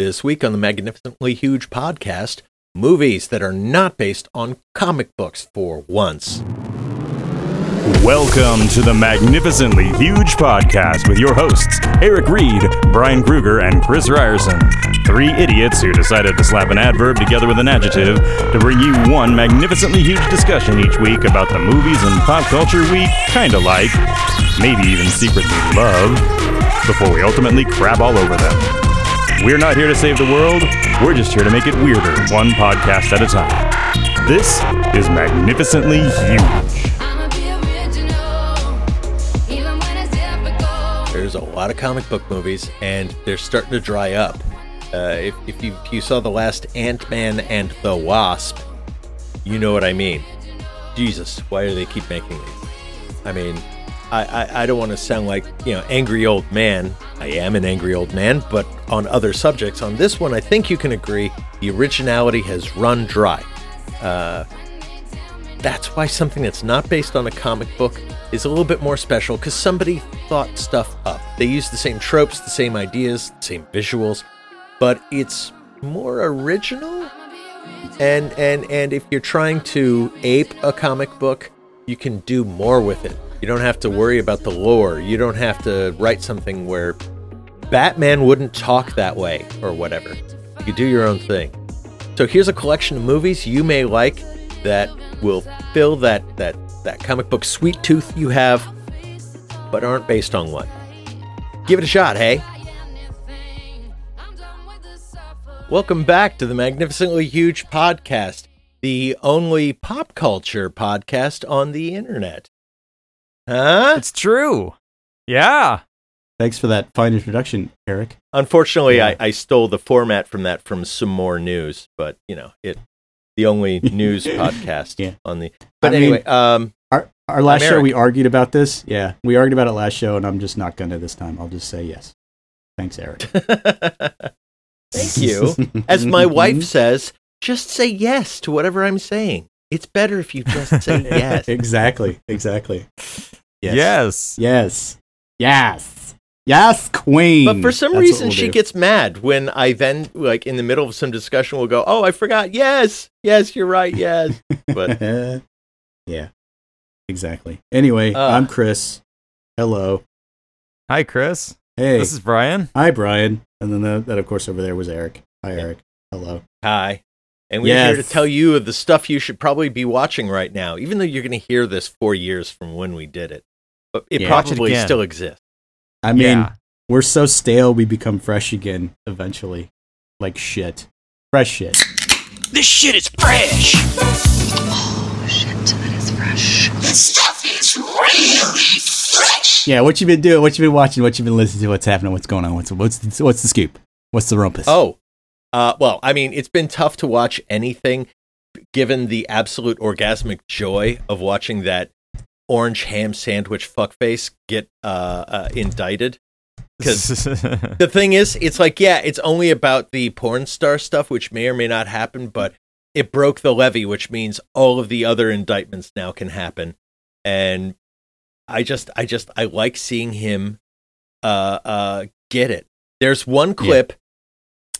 This week on the Magnificently Huge podcast, movies that are not based on comic books for once. Welcome to the Magnificently Huge podcast with your hosts, Eric Reed, Brian Kruger, and Chris Ryerson. Three idiots who decided to slap an adverb together with an adjective to bring you one magnificently huge discussion each week about the movies and pop culture we kinda like, maybe even secretly love, before we ultimately crab all over them. We're not here to save the world, we're just here to make it weirder, one podcast at a time. This is Magnificently Huge. There's a lot of comic book movies, and they're starting to dry up. Uh, if, if, you, if you saw the last Ant Man and the Wasp, you know what I mean. Jesus, why do they keep making these? I mean, I, I, I don't want to sound like, you know, angry old man. I am an angry old man, but on other subjects, on this one, I think you can agree the originality has run dry. Uh, that's why something that's not based on a comic book is a little bit more special because somebody thought stuff up. They use the same tropes, the same ideas, the same visuals, but it's more original. And and and if you're trying to ape a comic book, you can do more with it. You don't have to worry about the lore. You don't have to write something where Batman wouldn't talk that way or whatever. You do your own thing. So here's a collection of movies you may like that will fill that that that comic book sweet tooth you have, but aren't based on one. Give it a shot, hey. Welcome back to the Magnificently Huge podcast, the only pop culture podcast on the internet. Huh? It's true. Yeah. Thanks for that fine introduction, Eric. Unfortunately, Yeah. I, I stole the format from that from some more news, but you know, it the only news podcast Yeah. on the. But I mean- anyway, um, Our our last show we argued about this. Yeah, we argued about it last show, and I'm just not gonna this time. I'll just say yes. Thanks, Eric. thank you. As my wife says, just say yes to whatever I'm saying. It's better if you just say yes. exactly, exactly. Yes. Yes. Yes. Yes. Yes, Queen. But for some That's reason, we'll she do. gets mad when I then, like, in the middle of some discussion, will go, "Oh, I forgot. Yes, yes, you're right. Yes." But yeah, exactly. Anyway, Uh. I'm Chris. Hello. Hi, Chris. Hey. This is Brian. Hi, Brian. And then the, that, of course, over there was Eric. Hi, Yeah. Eric. Hello. Hi. And we're here to tell you of the stuff you should probably be watching right now, even though you're going to hear this four years from when we did it. But it Yeah. Watch it probably still exists. I mean, yeah. we're so stale, we become fresh again eventually. Like shit. Fresh shit. This shit is fresh. Oh shit, that is fresh. This stuff is really fresh. Yeah, what you been doing? What you been watching? What you been listening to? What's happening? What's going on? What's what's the, what's the scoop? What's the rumpus? Oh, uh, well, I mean, it's been tough to watch anything given the absolute orgasmic joy of watching that orange ham sandwich fuckface get uh, uh, indicted. Because the thing is, it's like, yeah, it's only about the porn star stuff, which may or may not happen, but it broke the levee, which means all of the other indictments now can happen. And I just, I just, I like seeing him uh, uh, get it. There's one clip,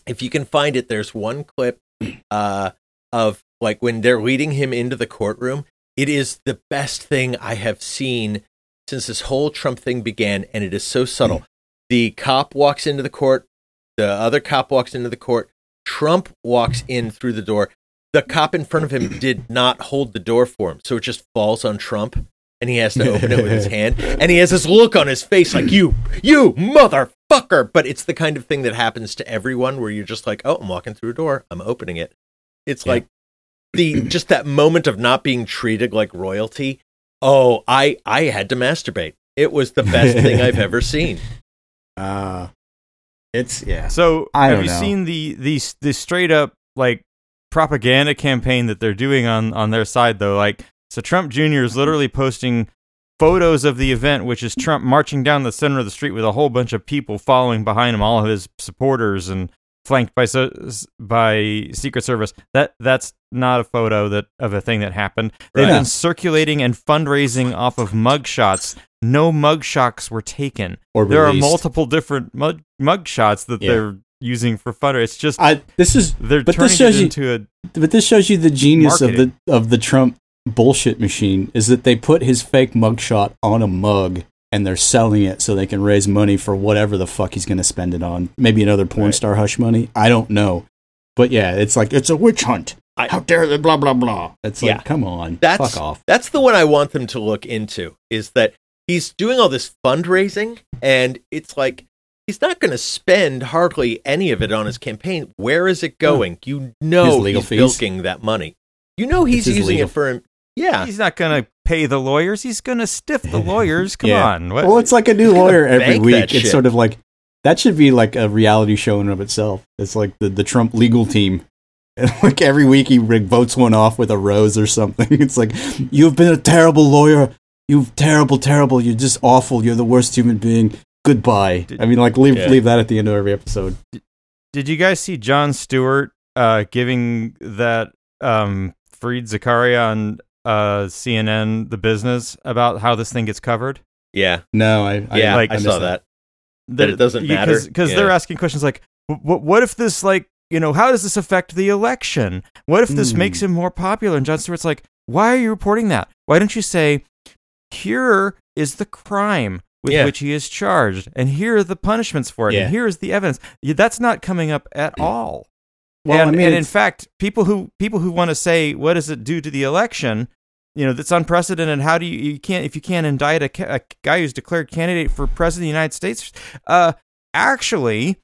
if you can find it, there's one clip uh, of like when they're leading him into the courtroom. It is the best thing I have seen since this whole Trump thing began, and it is so subtle. Hmm. The cop walks into the court, the other cop walks into the court, Trump walks in through the door. The cop in front of him did not hold the door for him, so it just falls on Trump, and he has to open it with his hand. And he has this look on his face like, you, you motherfucker. But it's the kind of thing that happens to everyone where you're just like, oh, I'm walking through a door, I'm opening it. It's Yeah. like the just that moment of not being treated like royalty. Oh, I I had to masturbate. It was the best thing I've ever seen. Uh it's yeah. so, I have you know. seen the the the straight up like propaganda campaign that they're doing on on their side though? Like, so Trump Jr. is literally posting photos of the event, which is Trump marching down the center of the street with a whole bunch of people following behind him, all of his supporters, and flanked by so, by Secret Service. That that's not a photo that of a thing that happened. They've Right. been circulating and fundraising off of mugshots. No mugshots were taken. Or there are multiple different mug mugshots that Yeah. they're using for funner. It's just I this is they're but turning this shows it you- into a but this shows you the genius of the of the Trump bullshit machine is that they put his fake mugshot on a mug and they're selling it so they can raise money for whatever the fuck he's going to spend it on. Maybe another porn Right. star hush money. I don't know. But yeah, it's like it's a witch hunt. I- How dare they blah blah blah. It's like Yeah. come on. That's fuck off. That's the one I want them to look into. Is that he's doing all this fundraising, and it's like he's not going to spend hardly any of it on his campaign. Where is it hmm. going? You know, legal he's fees? bilking that money. You know, he's using legal- it for him. Yeah, He's not going to pay the lawyers. He's going to stiff the lawyers. Come Yeah. on. What? Well, it's like a new gonna lawyer every week. It's shit. sort of like that should be like a reality show in and of itself. It's like the, the Trump legal team. And like every week he like, votes one off with a rose or something. It's like you've been a terrible lawyer. You've terrible, terrible. You're just awful. You're the worst human being. Goodbye. Did- I mean, like leave Yeah. leave that at the end of every episode. Did you guys see Jon Stewart uh, giving that um, Fareed Zakaria on uh, CNN The Business about how this thing gets covered? yeah, No, I, I yeah. like- I missed saw that. That it doesn't matter? because Yeah. they're asking questions like, "What what if this like you know how does this affect the election? What if this Hmm. makes him more popular?" And Jon Stewart's like, "Why are you reporting that? Why don't you say here is the crime?" With Yeah. which he is charged, and here are the punishments for it, Yeah. and here is the evidence. That's not coming up at all. Well, and, I mean, and in fact, people who people who want to say what does it do to the election, you know, that's unprecedented. How do you you can't if you can't indict a, a guy who's declared candidate for president of the United States? Uh, actually,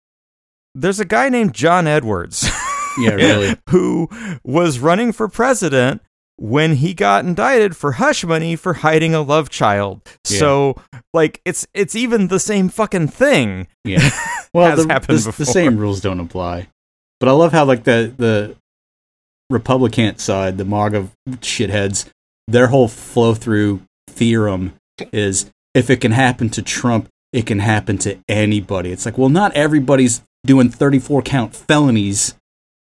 there's a guy named John Edwards yeah, really. who was running for president when he got indicted for hush money for hiding a love child. Yeah. So, like, it's it's even the same fucking thing. Yeah. Well, Has the, happened the, the same rules don't apply. But I love how like the the Republican side, the MAGA shitheads, their whole flow through theorem is if it can happen to Trump, it can happen to anybody. It's like, well, not everybody's doing 34 count felonies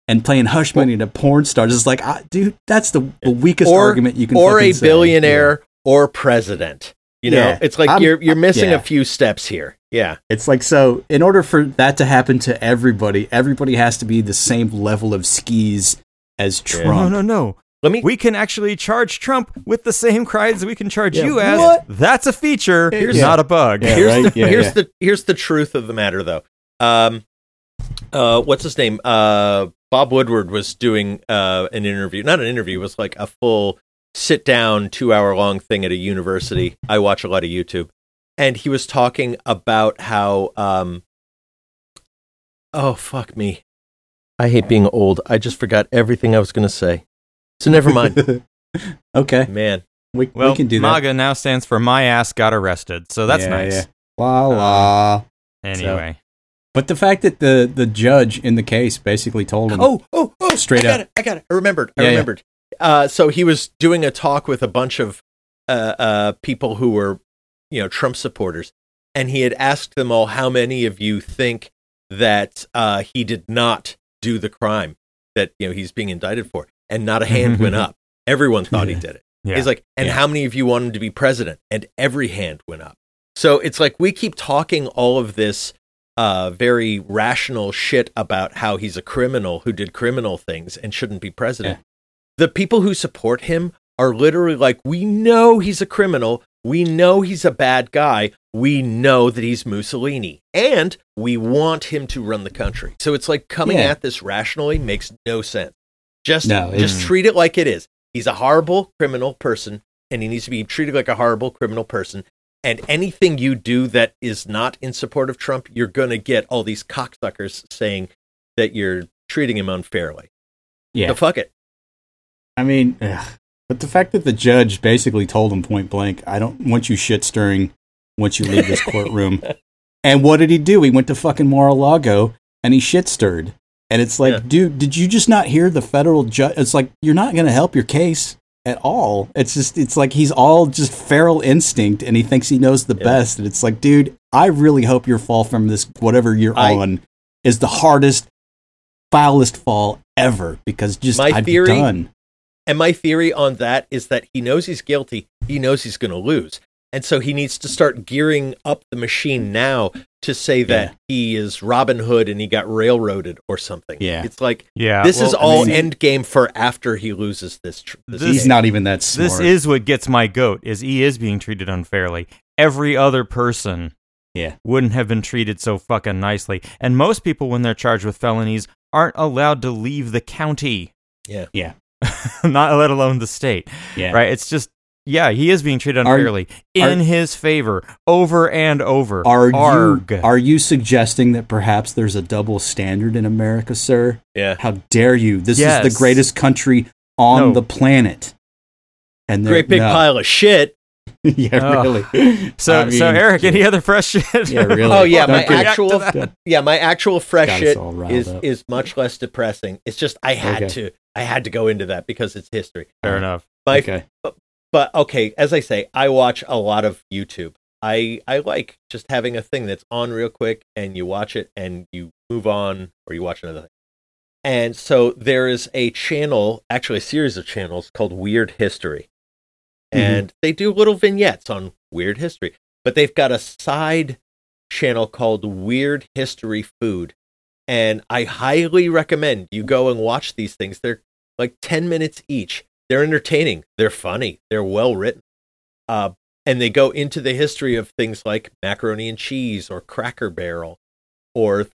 and playing hush money to porn stars. It's like, ah, dude, that's the, the weakest Or- argument you can or a say. billionaire or president. You know, Yeah. it's like I'm- you're you're missing yeah. a few steps here. Yeah, It's like so in order for that to happen to everybody, everybody has to be the same level of skis as Yeah. No, no, no. let me. We can actually charge Trump with the same crimes we can charge Yeah, you as. what? That's a feature, Here's- not a bug. Yeah, here's right? the Yeah, here's yeah. the here's the truth of the matter though. Um, uh, what's his name? Uh, Bob Woodward was doing uh an interview, not an interview, it was like a full sit down two hour long thing at a university. I watch a lot of YouTube, and he was talking about how um. Oh fuck me! I hate being old. I just forgot everything I was going to say. So never mind, okay, man. we, Well, we can do that. MAGA now stands for My Ass Got Arrested, so that's Yeah, nice. yeah. La la. Anyway, But the fact that the the judge in the case basically told him, Oh, oh, oh! Straight I got up. it. I got it. I remembered. I Yeah, yeah. remembered. Uh, so he was doing a talk with a bunch of uh, uh, people who were, you know, Trump supporters, and he had asked them all, "How many of you think that uh, he did not do the crime that you know he's being indicted for?" And not a hand went up. Everyone thought he did it. yeah. He's like, and Yeah. how many of you want him to be president? And every hand went up. So it's like we keep talking all of this uh, very rational shit about how he's a criminal who did criminal things and shouldn't be president. The people who support him are literally like, we know he's a criminal. We know he's a bad guy. We know that he's Mussolini. And we want him to run the country. So it's like coming Yeah. at this rationally makes no sense. Just, No, just treat it like it is. He's a horrible criminal person and he needs to be treated like a horrible criminal person. And anything you do that is not in support of Trump, you're going to get all these cocksuckers saying that you're treating him unfairly. yeah. So fuck it. I mean, ugh. but the fact that the judge basically told him point blank, I don't want you shit stirring once you leave this courtroom. and what did he do? He went to fucking Mar-a-Lago and he shit stirred. And it's like, Yeah. dude, did you just not hear the federal judge? It's like you're not going to help your case at all. It's just, it's like he's all just feral instinct, and he thinks he knows the Yeah. best. And it's like, dude, I really hope your fall from this whatever you're I- on is the hardest, foulest fall ever. Because just My I'd theory- be done. And my theory on that is that he knows he's guilty. He knows he's going to lose. and so he needs to start gearing up the machine now to say that Yeah. he is Robin Hood and he got railroaded or something. Yeah. it's like Yeah, this is well, all mean- end game for after he loses this. Tr- this This- He's game. not even that smart. This is what gets my goat is he is being treated unfairly. Every other person Yeah. wouldn't have been treated so fucking nicely. And most people when they're charged with felonies aren't allowed to leave the county, yeah. Yeah. not let alone the state. Yeah. Right? It's just yeah, he is being treated unfairly are- in his favor over and over. Are Arg. you are you suggesting that perhaps there's a double standard in America, sir? Yeah. How dare you? This is the greatest country on No. the planet. And they're- Great big no. pile of shit. yeah, Ugh. really. so I so mean, Eric, any other fresh shit? Yeah, really. Oh yeah, Don't my get- React to actual that. yeah, my actual fresh shit is up. is much less depressing. It's just I had Okay. to I had to go into that because it's history. Fair enough. My Okay. but okay, as I say, I watch a lot of YouTube. I I like just having a thing that's on real quick and you watch it and you move on or you watch another thing. And so there is a channel, actually a series of channels called Weird History. Mhm. And they do little vignettes on weird history. But they've got a side channel called Weird History Food. And I highly recommend you go and watch these things. They're like 10 minutes each. They're entertaining. They're funny. They're well written. Uh, and they go into the history of things like macaroni and cheese or Cracker Barrel or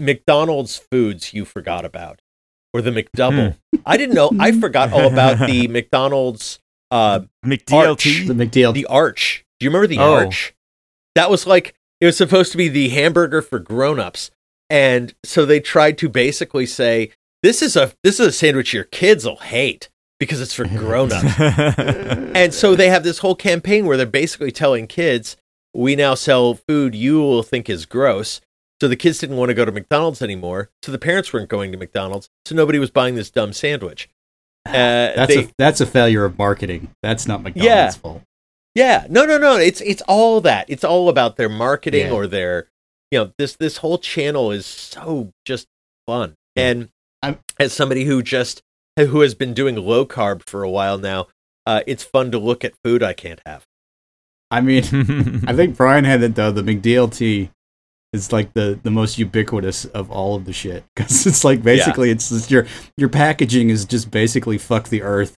McDonald's foods you forgot about or the McDouble. I didn't know. I forgot all about the McDonald's, uh, McDLT. The McDeal. the Arch. Do you remember the Oh. Arch? That was like, it was supposed to be the hamburger for grown-ups. And so they tried to basically say, this is a this is a sandwich your kids will hate because it's for grown-ups. and so they have this whole campaign where they're basically telling kids, we now sell food you will think is gross. So the kids didn't want to go to McDonald's anymore. So the parents weren't going to McDonald's. So nobody was buying this dumb sandwich. Uh, that's they- a that's a failure of marketing. That's not McDonald's Yeah. fault. Yeah, no, no, no. It's it's all that. It's all about their marketing Yeah. or their, you know, this this whole channel is so just fun. And I'm- as somebody who just who has been doing low carb for a while now, uh, it's fun to look at food I can't have. I mean, I think Brian had it though. The McDLT is like the the most ubiquitous of all of the shit because it's like basically it's just your your packaging is just basically fuck the earth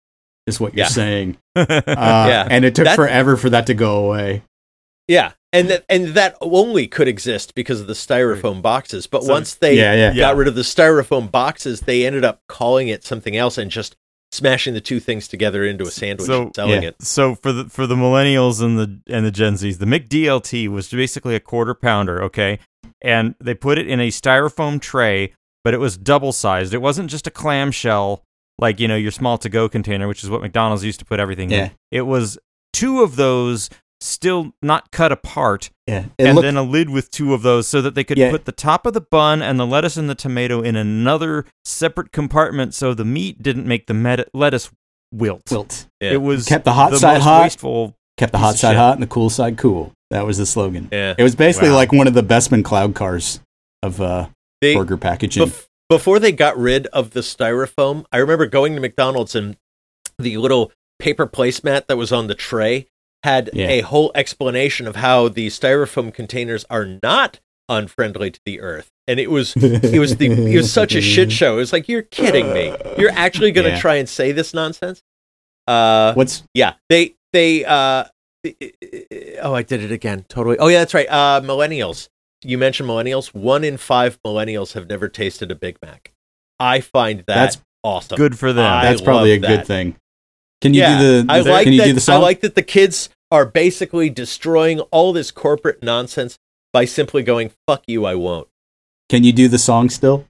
is what you're Yeah. saying. Uh, Yeah. and it took That- forever for that to go away. Yeah, and that and that only could exist because of the styrofoam boxes. But So- once they yeah, yeah, got rid of the styrofoam boxes, they ended up calling it something else and just smashing the two things together into a sandwich So- and selling yeah. it. so for the for the millennials and the and the Gen Zs, the McDLT was basically a quarter pounder, okay? And they put it in a styrofoam tray, but it was double sized. It wasn't just a clamshell like, you know, your small to go container, which is what McDonald's used to put everything Yeah. in. It was two of those still not cut apart Yeah, it and looked then a lid with two of those so that they could Yeah. put the top of the bun and the lettuce and the tomato in another separate compartment so the meat didn't make the met- lettuce wilt. wilt. Yeah. It was Kept the hot the side hot. wasteful. Kept the hot side shit. hot and the cool side cool. That was the slogan. Yeah. It was basically Wow. like one of the Bestman cloud cars of uh, They, burger packaging. Bef- before they got rid of the styrofoam, I remember going to McDonald's and the little paper placemat that was on the tray had Yeah. a whole explanation of how the styrofoam containers are not unfriendly to the earth. And it was it was the it was such a shit show. It was like you're kidding me. You're actually going to Yeah. try and say this nonsense? Uh What's yeah, they they uh oh, I did it again. Totally. Oh yeah, that's right. Uh millennials. You mentioned millennials. One in 5 millennials have never tasted a Big Mac. I find that That's awesome. Good for them. I that's probably a love good thing. Can you yeah, do the? I like can you that. do the I like that the kids are basically destroying all this corporate nonsense by simply going "fuck you, I won't." Can you do the song still?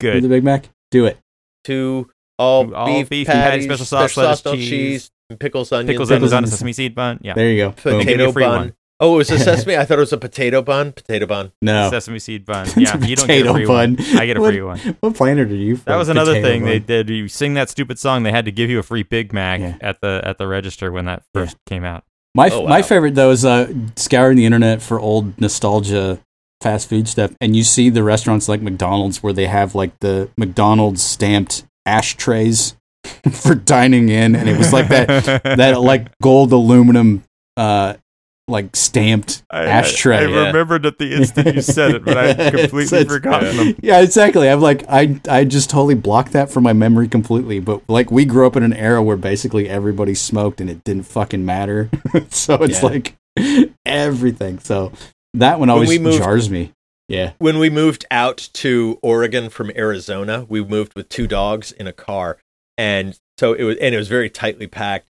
For the Big Mac. Do it. To all, All beef, beef patties, patties, special sauce, lettuce, no cheese, and pickles, onions, Pickles, and onions Pickles, on a onions. sesame seed bun. Yeah. There you go. Boom. Give me potato a free bun. one. Oh, it was a sesame. I thought it was a potato bun. Potato bun. No. Sesame seed bun. Yeah. You don't get Potato a free bun. one. I get a What- free one. What planet are you from? That was another Potato thing they did. You sing that stupid song, they had to give you a free Big Mac Yeah. at the at the register when that Yeah. first came out. My Oh, my favorite though is uh, scouring the internet for old nostalgia fast food stuff, and you see the restaurants like McDonald's where they have like the McDonald's stamped ashtrays for dining in, and it was like that that like gold aluminum uh, like stamped I, ashtray. I, I Yeah. remembered at the instant you said it, but I completely it's- forgotten them. yeah, exactly. I'm like, I I just totally blocked that from my memory completely. But like, we grew up in an era where basically everybody smoked and it didn't fucking matter. so it's Yeah. like everything. So that one always moved- jars me. Yeah. when we moved out to Oregon from Arizona, we moved with two dogs in a car, and so it was and it was very tightly packed.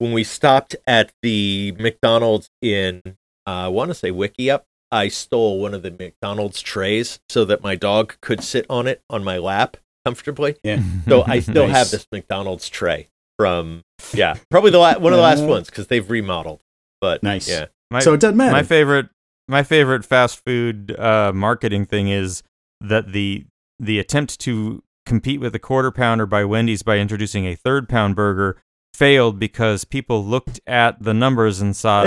When we stopped at the McDonald's in, uh, I want to say Wickiup, I stole one of the McDonald's trays so that my dog could sit on it on my lap comfortably. Yeah. So I still Nice. have this McDonald's tray from yeah, probably the la- one of the last ones because they've remodeled. But Nice. yeah, My, so it doesn't matter. my favorite my favorite fast food uh, marketing thing is that the the attempt to compete with the quarter pounder by Wendy's by introducing a third pound burger failed because people looked at the numbers and saw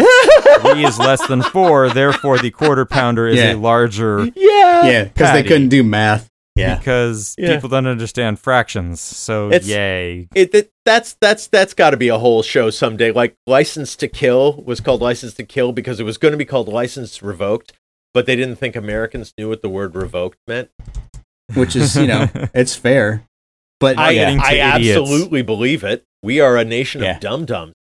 three is less than four, therefore the quarter pounder is Yeah. a larger yeah, yeah, because they couldn't do math. Yeah. because Yeah. people don't understand fractions. So It's- yay. it, it that's that's that's got to be a whole show someday. Like License to Kill was called License to Kill because it was going to be called License Revoked, but they didn't think Americans knew what the word revoked meant. Which is, you know, it's fair. But I yeah. I absolutely believe it. We are a nation Yeah. of dum dums.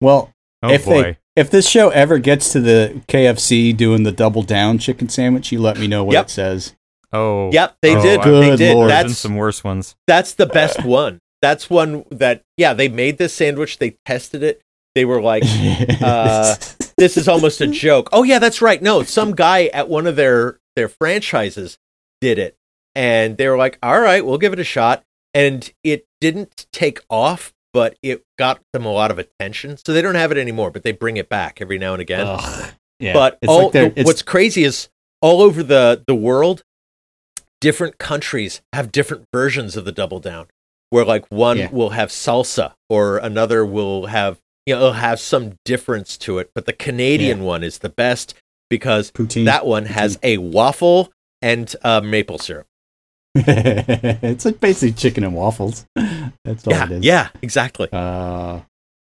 Well, Oh if boy. they if this show ever gets to the KFC doing the double down chicken sandwich, you let me know what Yep. it says. oh. Yep, they Oh, did. I- They Good did. Lord. There's been That's some worse ones. that's the best one. That's one that yeah, they made this sandwich. They tested it. They were like, uh, this is almost a joke. Oh yeah, that's right. No, some guy at one of their their franchises did it, and they were like, "All right, we'll give it a shot." And it didn't take off, but it got them a lot of attention. So they don't have it anymore, but they bring it back every now and again. Ugh. Yeah. But it's all, like the- it's- what's crazy is all over the the world, different countries have different versions of the double down. Where like one Yeah. will have salsa, or another will have you know it'll have some difference to it. But the Canadian one is the best because poutine. that one has a waffle and uh, maple syrup. it's like basically chicken and waffles. That's all Yeah, it is. yeah, exactly. Uh,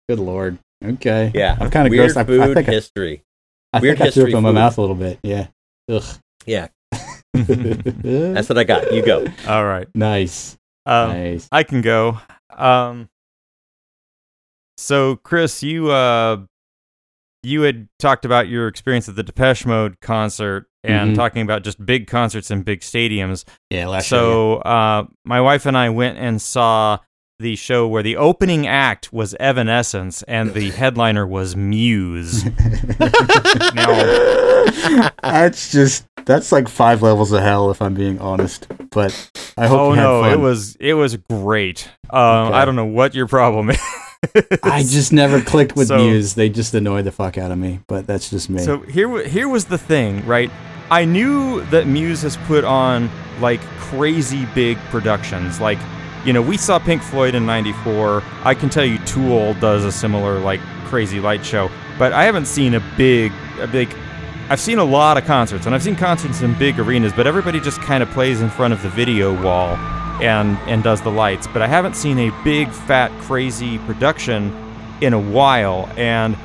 good lord. Okay. Yeah, I'm kind of weird gross. I, food I think I, history. I, weird think I threw up history in my mouth a little bit. Yeah. Ugh. Yeah, that's what I got. You go. All right. nice. Um, nice. I can go. Um, so Chris, you uh, you had talked about your experience at the Depeche Mode concert and Mhm. talking about just big concerts and big stadiums. Yeah. Last year. so uh, my wife and I went and saw the show where the opening act was Evanescence and the headliner was Muse. now, that's just that's like five levels of hell if I'm being honest. But I hope oh you had no, fun. it was it was great. Um, Okay. I don't know what your problem is. I just never clicked with So- Muse. They just annoy the fuck out of me. But that's just me. So here, here was the thing, right? I knew that Muse has put on like crazy big productions. Like, you know, we saw Pink Floyd in '94. I can tell you, Tool does a similar like crazy light show, but I haven't seen a big, a big. I've seen a lot of concerts, and I've seen concerts in big arenas, but everybody just kind of plays in front of the video wall and and does the lights. But I haven't seen a big, fat, crazy production in a while, and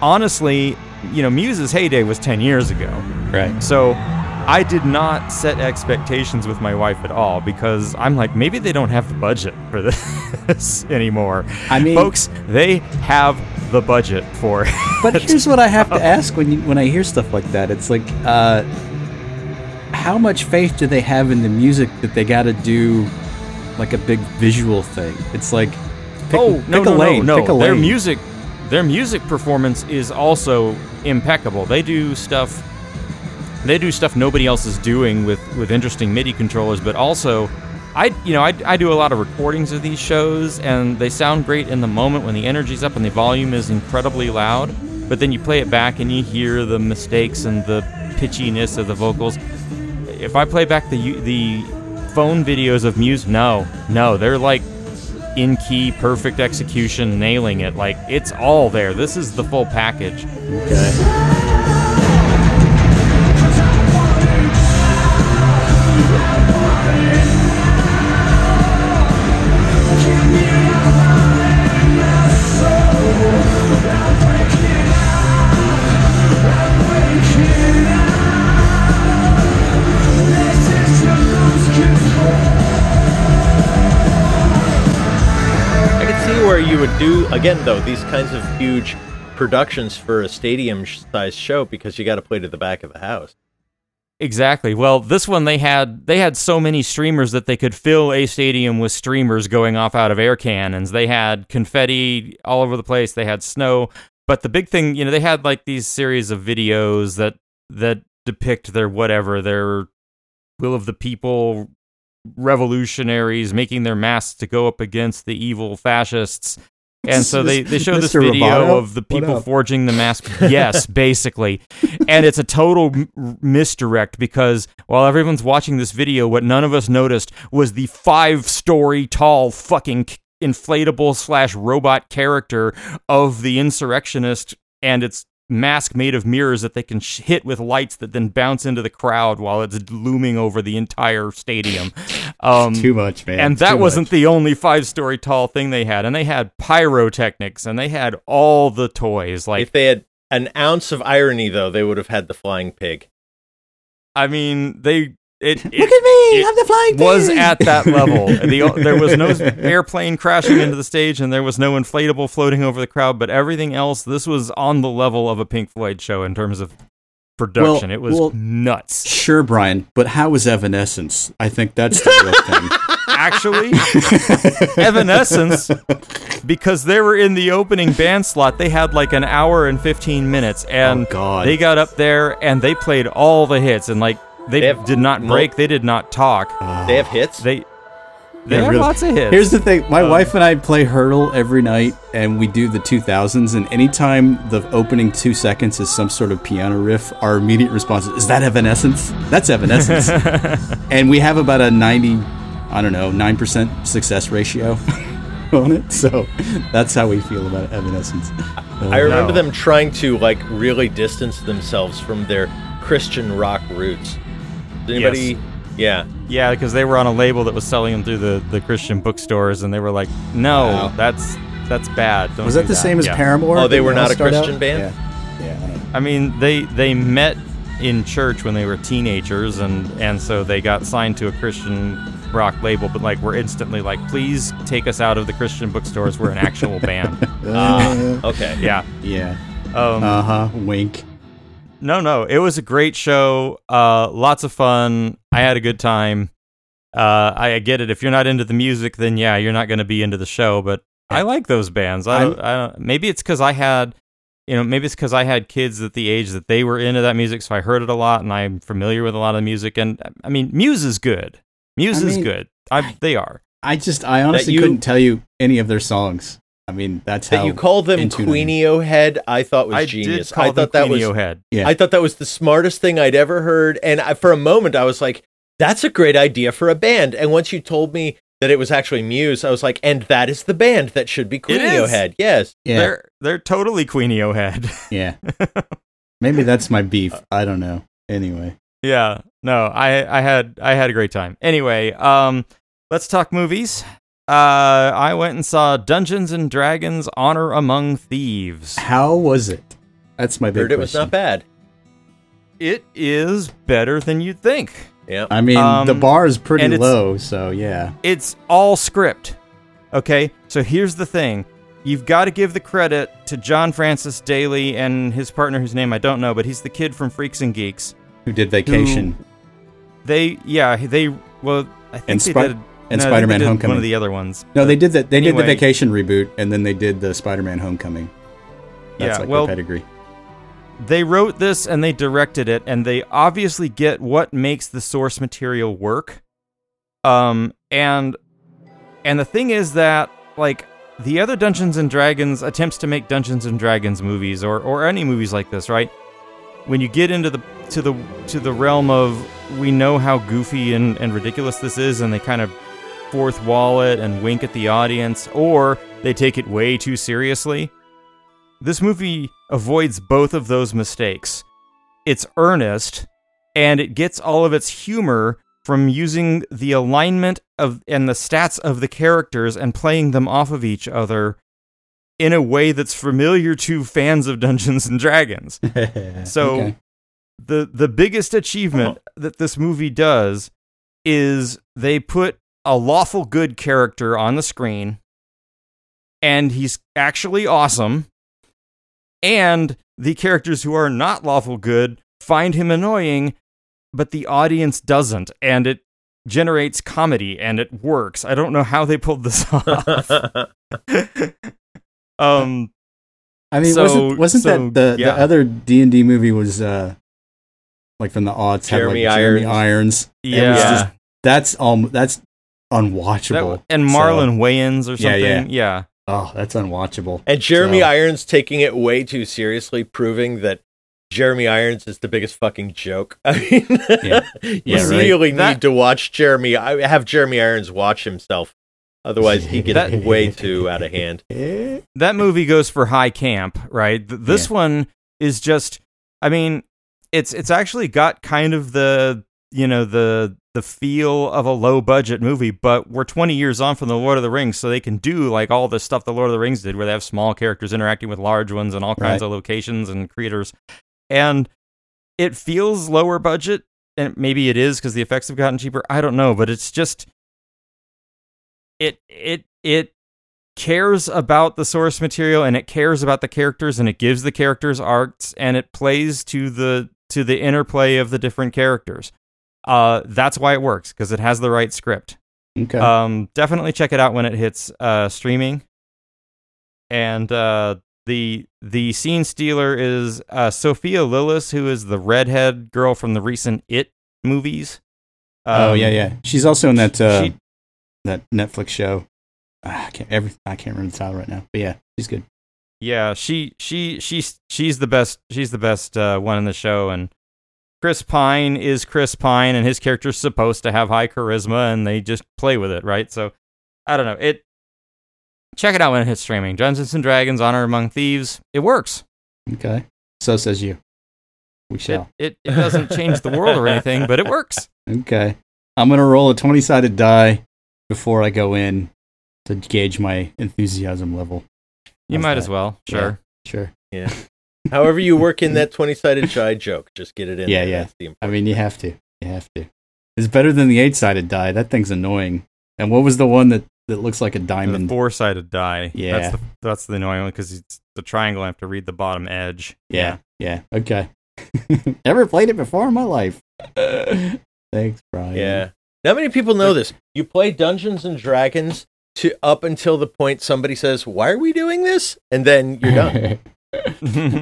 honestly, you know, Muse's heyday was 10 years ago. right. So I did not set expectations with my wife at all because I'm like, maybe they don't have the budget for this anymore. I mean, Folks, they have the budget for it. But here's what I have to ask when you, when I hear stuff like that. It's like, uh, how much faith do they have in the music that they got to do, like a big visual thing? It's like, pick, oh, pick no, a no, lane, no, pick a no. Their music, their music performance is also impeccable. They do stuff. They do stuff nobody else is doing with with interesting MIDI controllers, but also. I, you know, I, I do a lot of recordings of these shows, and they sound great in the moment when the energy's up and the volume is incredibly loud. But then you play it back and you hear the mistakes and the pitchiness of the vocals. If I play back the the phone videos of Muse, no, no, they're like in key, perfect execution, nailing it. Like it's all there. This is the full package. Okay. Again though these kinds of huge productions for a stadium sized show because you got to play to the back of the house. Exactly. Well, this one they had they had so many streamers that they could fill a stadium with streamers going off out of air cannons. They had confetti all over the place. They had snow. But the big thing, you know, they had like these series of videos that that depict their whatever, their will of the people revolutionaries making their masks to go up against the evil fascists. And so they, they show this Mr. video Roboto? of the people forging the mask. Yes, basically. And it's a total m- misdirect because while everyone's watching this video, what none of us noticed was the five story tall fucking inflatable slash robot character of the insurrectionist and its mask made of mirrors that they can sh- hit with lights that then bounce into the crowd while it's looming over the entire stadium. Um, Too much, man. and that wasn't much. the only five story tall thing they had. And they had pyrotechnics and they had all the toys. Like, if they had an ounce of irony, though, they would have had the flying pig. I mean, they. It, it, Look at me! it I'm the flying was pig! at that level. The, there was no airplane crashing into the stage, and there was no inflatable floating over the crowd. But everything else, this was on the level of a Pink Floyd show in terms of production. Well- it was well- nuts. Sure, Brian, but how was Evanescence? I think that's the real thing. Actually, Evanescence, because they were in the opening band slot, they had like an hour and 15 minutes, and Oh, God. they got up there and they played all the hits, and like they, They have did not mul- break, they did not talk. They have hits. They they Yeah, have really. lots of hits. Here's the thing: my Um, wife and I play Heardle every night, and we do the 2000s. And anytime the opening two seconds is some sort of piano riff, our immediate response is, "Is that Evanescence? That's Evanescence." and we have about a 90, I don't know, nine percent success ratio on it. So that's how we feel about Evanescence. I remember No. them trying to like really distance themselves from their Christian rock roots. Did anybody? Yeah. Yeah, because they were on a label that was selling them through the, the Christian bookstores, and they were like, "No, Wow. that's that's bad." Don't Was that the same as Yeah. Paramore? Oh, they were not a Christian out? band? Yeah, yeah. I. I mean, they they met in church when they were teenagers, and and so they got signed to a Christian rock label. But like, we're instantly like, "Please take us out of the Christian bookstores. We're an actual band." Ah, okay. Yeah. Yeah. Um, Uh huh. Wink. No, no, it was a great show. Uh, lots of fun. I had a good time. Uh, I get it. If you're not into the music, then yeah, you're not going to be into the show. But I like those bands. I, I'm- I don't, maybe it's because I had, you know, maybe it's because I had kids at the age that they were into that music, so I heard it a lot, and I'm familiar with a lot of the music. And I mean, Muse is good. Muse I is mean, good. I, they are. I just, I honestly you- couldn't tell you any of their songs. I mean, that's how That you call them into. Queenio Head, I thought was I genius. did call I them thought that was Head. Yeah. I thought that was the smartest thing I'd ever heard. And I, for a moment, I was like, "That's a great idea for a band." And once you told me that it was actually Muse, I was like, "And that is the band that should be Queenio. Head." Yes. Yeah, They're they're totally Queenio Head. yeah. Maybe that's my beef. I don't know. Anyway, Yeah. No, I I had I had a great time. Anyway, um let's talk movies. Uh I went and saw Dungeons and Dragons Honor Among Thieves. how was it? That's my big Heard it was not bad. It is better than you'd think. Yeah. I mean, Um, the bar is pretty low, so yeah. It's all script. Okay? So here's the thing. You've got to give the credit to John Francis Daley and his partner whose name I don't know, but he's the kid from Freaks and Geeks. Who did Vacation? They yeah, they well I think And they Spi- did and no, I think they Spider-Man Homecoming. One of the other ones. no, they did that. They did the Vacation reboot, and then they did the Spider-Man Homecoming. That's Yeah, like well- pedigree. they wrote this and they directed it and they obviously get what makes the source material work um and and the thing is that like the other dungeons and dragons attempts to make dungeons and dragons movies or or any movies like this right when you get into the to the to the realm of we know how goofy and, and ridiculous this is and they kind of fourth wall it and wink at the audience or they take it way too seriously this movie avoids both of those mistakes. It's earnest and it gets all of its humor from using the alignment of and the stats of the characters and playing them off of each other in a way that's familiar to fans of Dungeons and Dragons. So Okay. the the biggest achievement that this movie does is they put a lawful good character on the screen and he's actually awesome. And the characters who are not lawful good find him annoying, but the audience doesn't, and it generates comedy and it works. I don't know how they pulled this off. um, I mean, So- wasn't wasn't so, that the, yeah. the other D and D movie was uh like from the odds had, Jeremy like, Jeremy Irons. Irons. Yeah, just- that's um that's unwatchable. That- and So- Marlon Wayans or something. yeah. yeah. yeah. oh, that's unwatchable. And Jeremy So- Irons taking it way too seriously, proving that Jeremy Irons is the biggest fucking joke. I mean, Yeah. you Yeah, right. really That- need to watch Jeremy. I have Jeremy Irons watch himself, otherwise he gets That- way too out of hand. Eh? that movie goes for high camp, right? Th- This one is just I mean, it's it's actually got kind of the, you know, the the feel of a low budget movie, but we're 20 years on from the Lord of the Rings, so they can do like all the stuff the Lord of the Rings did where they have small characters interacting with large ones and all kinds Right. of locations and creators. And it feels lower budget and maybe it is cuz the effects have gotten cheaper. I don't know, but it's just it it it cares about the source material and it cares about the characters and it gives the characters arcs and it plays to the to the interplay of the different characters. Uh, that's why it works because it has the right script. Okay. Um, definitely check it out when it hits uh, streaming. And uh, the the scene stealer is uh, Sophia Lillis, who is the redhead girl from the recent It movies. oh Um, yeah, yeah. She's also in that uh, she- that Netflix show. Ah, I can't every I can't remember the title right now. But yeah, she's good. Yeah, she she she's she's the best she's the best uh, one in the show and Chris Pine is Chris Pine and his character's supposed to have high charisma and they just play with it, right? So I don't know. It check it out when it hits streaming. Dungeons and Dragons Honor Among Thieves. It works. Okay. So says you. We shall. it it doesn't change the world or anything, but it works. Okay. I'm gonna roll a twenty sided die before I go in to gauge my enthusiasm level. You How's might that? as well. Yeah. Sure. Sure. However, you work in that twenty-sided shy joke, just get it in. Yeah, there. yeah. That's the I mean, you have to. You have to. It's better than the eight sided die. That thing's annoying. And what was the one that, that looks like a The diamond? four sided die. Yeah. That's the that's the annoying one because it's the triangle. I have to read the bottom edge. yeah. Yeah. Okay. Never played it before in my life. Thanks, Brian. Yeah. Not many people know this. You play Dungeons and Dragons to up until the point somebody says, "Why are we doing this?" and then you're done.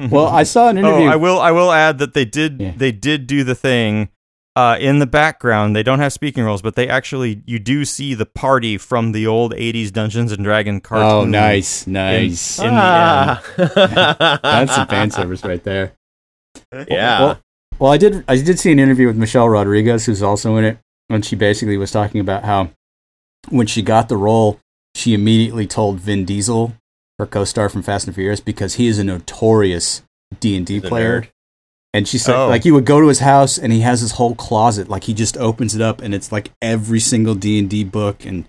well, I saw an interview. Oh, I will. I will add that they did. Yeah. They did do the thing uh, in the background. They don't have speaking roles, but they actually you do see the party from the old '80s Dungeons and Dragon cartoon. oh, nice. Nice. in the That's some fan service right there. Yeah. Well, well, I did. I did see an interview with Michelle Rodriguez, who's also in it, and she basically was talking about how when she got the role, she immediately told Vin Diesel, her co-star from Fast and Furious, because he is a notorious D and D player. And she said, Oh. like, you would go to his house and he has his whole closet. Like, he just opens it up and it's like every single D and D book and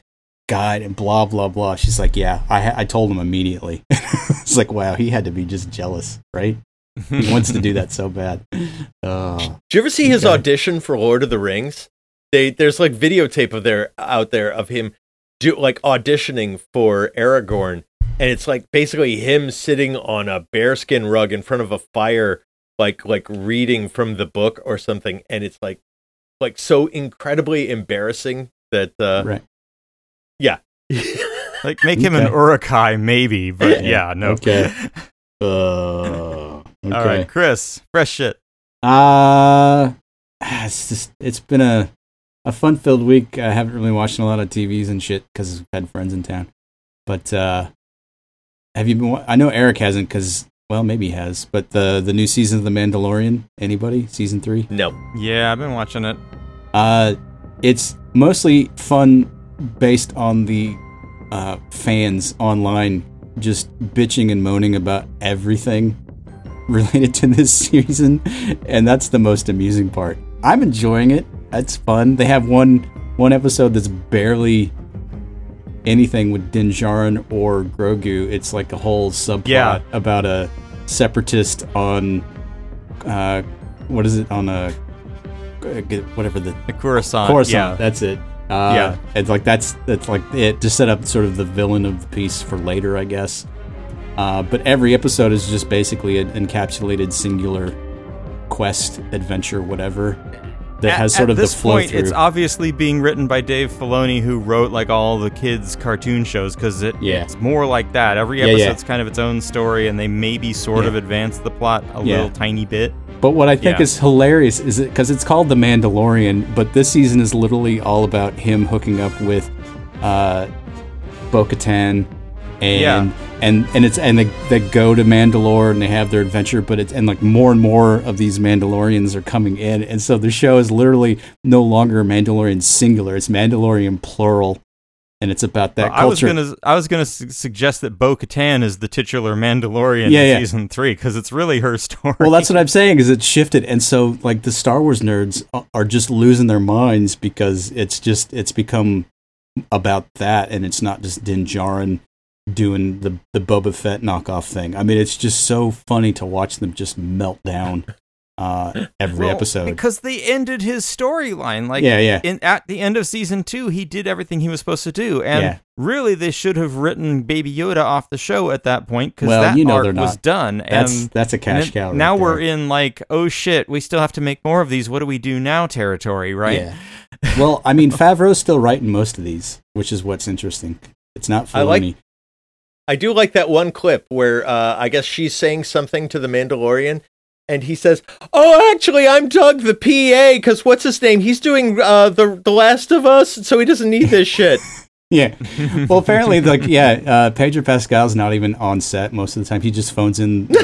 guide and blah blah blah. She's like, yeah, I I told him immediately. it's like, wow, he had to be just jealous, right? He wants to do that so bad. Uh, Did you ever see his audition for Lord of the Rings? They there's like videotape of there out there of him do like auditioning for Aragorn, and it's like basically him sitting on a bearskin rug in front of a fire, like like reading from the book or something, and it's like like so incredibly embarrassing that uh right. yeah. like make him an Uruk-hai, maybe, but Yeah, yeah, no. okay. Uh, okay. All right, Chris, fresh shit. Uh it's just it's been a a fun filled week. I haven't really watched a lot of TVs and shit because I've had friends in town. But uh have you been? I know Eric hasn't because well maybe he has. But the the new season of The Mandalorian. Anybody? Season three. no. Yeah, I've been watching it. Uh, it's mostly fun based on the uh, fans online just bitching and moaning about everything related to this season, and that's the most amusing part. I'm enjoying it. It's fun. They have one one episode that's barely anything with Din Djarin or Grogu. It's like a whole subplot Yeah. about a separatist on uh, what is it on a whatever the The Coruscant. Coruscant, Yeah. that's it. Uh, Yeah. it's like that's that's like it to set up sort of the villain of the piece for later, I guess. Uh, but every episode is just basically an encapsulated singular quest, adventure, whatever that At- has sort of the this flow point, through. it's obviously being written by Dave Filoni, who wrote like all the kids' cartoon shows, because it, Yeah. it's more like that. Every Yeah, yeah. episode's kind of its own story, and they maybe sort Yeah. of advance the plot a Yeah. little tiny bit. But what I think Yeah. is hilarious is it because it's called The Mandalorian, but this season is literally all about him hooking up with uh, Bo-Katan, and Yeah. and and it's and they, they go to Mandalore and they have their adventure, but it's and like more and more of these Mandalorians are coming in, and so the show is literally no longer Mandalorian singular; it's Mandalorian plural, and it's about that Well, I was gonna, I was gonna su- suggest that Bo Katan is the titular Mandalorian Yeah, in yeah. season three, because it's really her story. Well, that's what I'm saying is it's shifted, and so like the Star Wars nerds are just losing their minds because it's just it's become about that, and it's not just Din Djarin doing the the Boba Fett knockoff thing. I mean, it's just so funny to watch them just melt down uh, every Well, episode. because they ended his storyline. Like, Yeah, yeah. In at the end of season two, he did everything he was supposed to do, and Yeah. really, they should have written Baby Yoda off the show at that point because Well, that you know arc was done. That's and that's a cash then cow. right now we're in like, oh shit, we still have to make more of these. What do we do now? Territory, right? Yeah. well, I mean, Favreau's still writing most of these, which is what's interesting. It's not Filoni. I like- I do like that one clip where uh, I guess she's saying something to the Mandalorian, and he says, "Oh, actually, I'm Doug the PA because what's his name? He's doing uh, the the Last of Us, so he doesn't need this shit." Yeah. Well, apparently, like, yeah, uh, Pedro Pascal's not even on set most of the time. He just phones in the,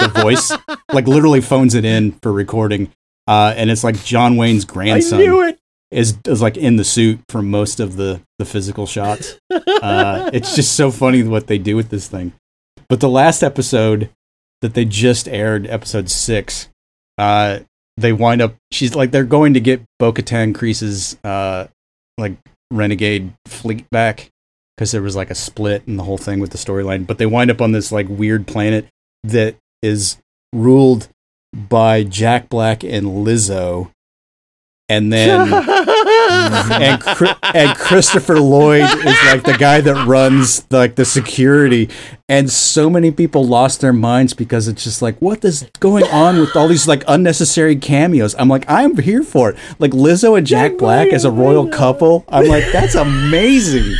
the voice, like, literally phones it in for recording. Uh, and it's like John Wayne's I grandson knew it. Is is like in the suit for most of the the physical shots. Uh, it's just so funny what they do with this thing. But the last episode that they just aired, episode six, uh, they wind up. She's like they're going to get Bo-Katan Kryze's uh, like renegade fleet back because there was like a split in the whole thing with the storyline. But they wind up on this like weird planet that is ruled by Jack Black and Lizzo, and then and and Christopher Lloyd is like the guy that runs like the security, and so many people lost their minds because it's just like what is going on with all these like unnecessary cameos. I'm like I'm here for it. Like Lizzo and Jack Black as a royal couple. I'm like that's amazing.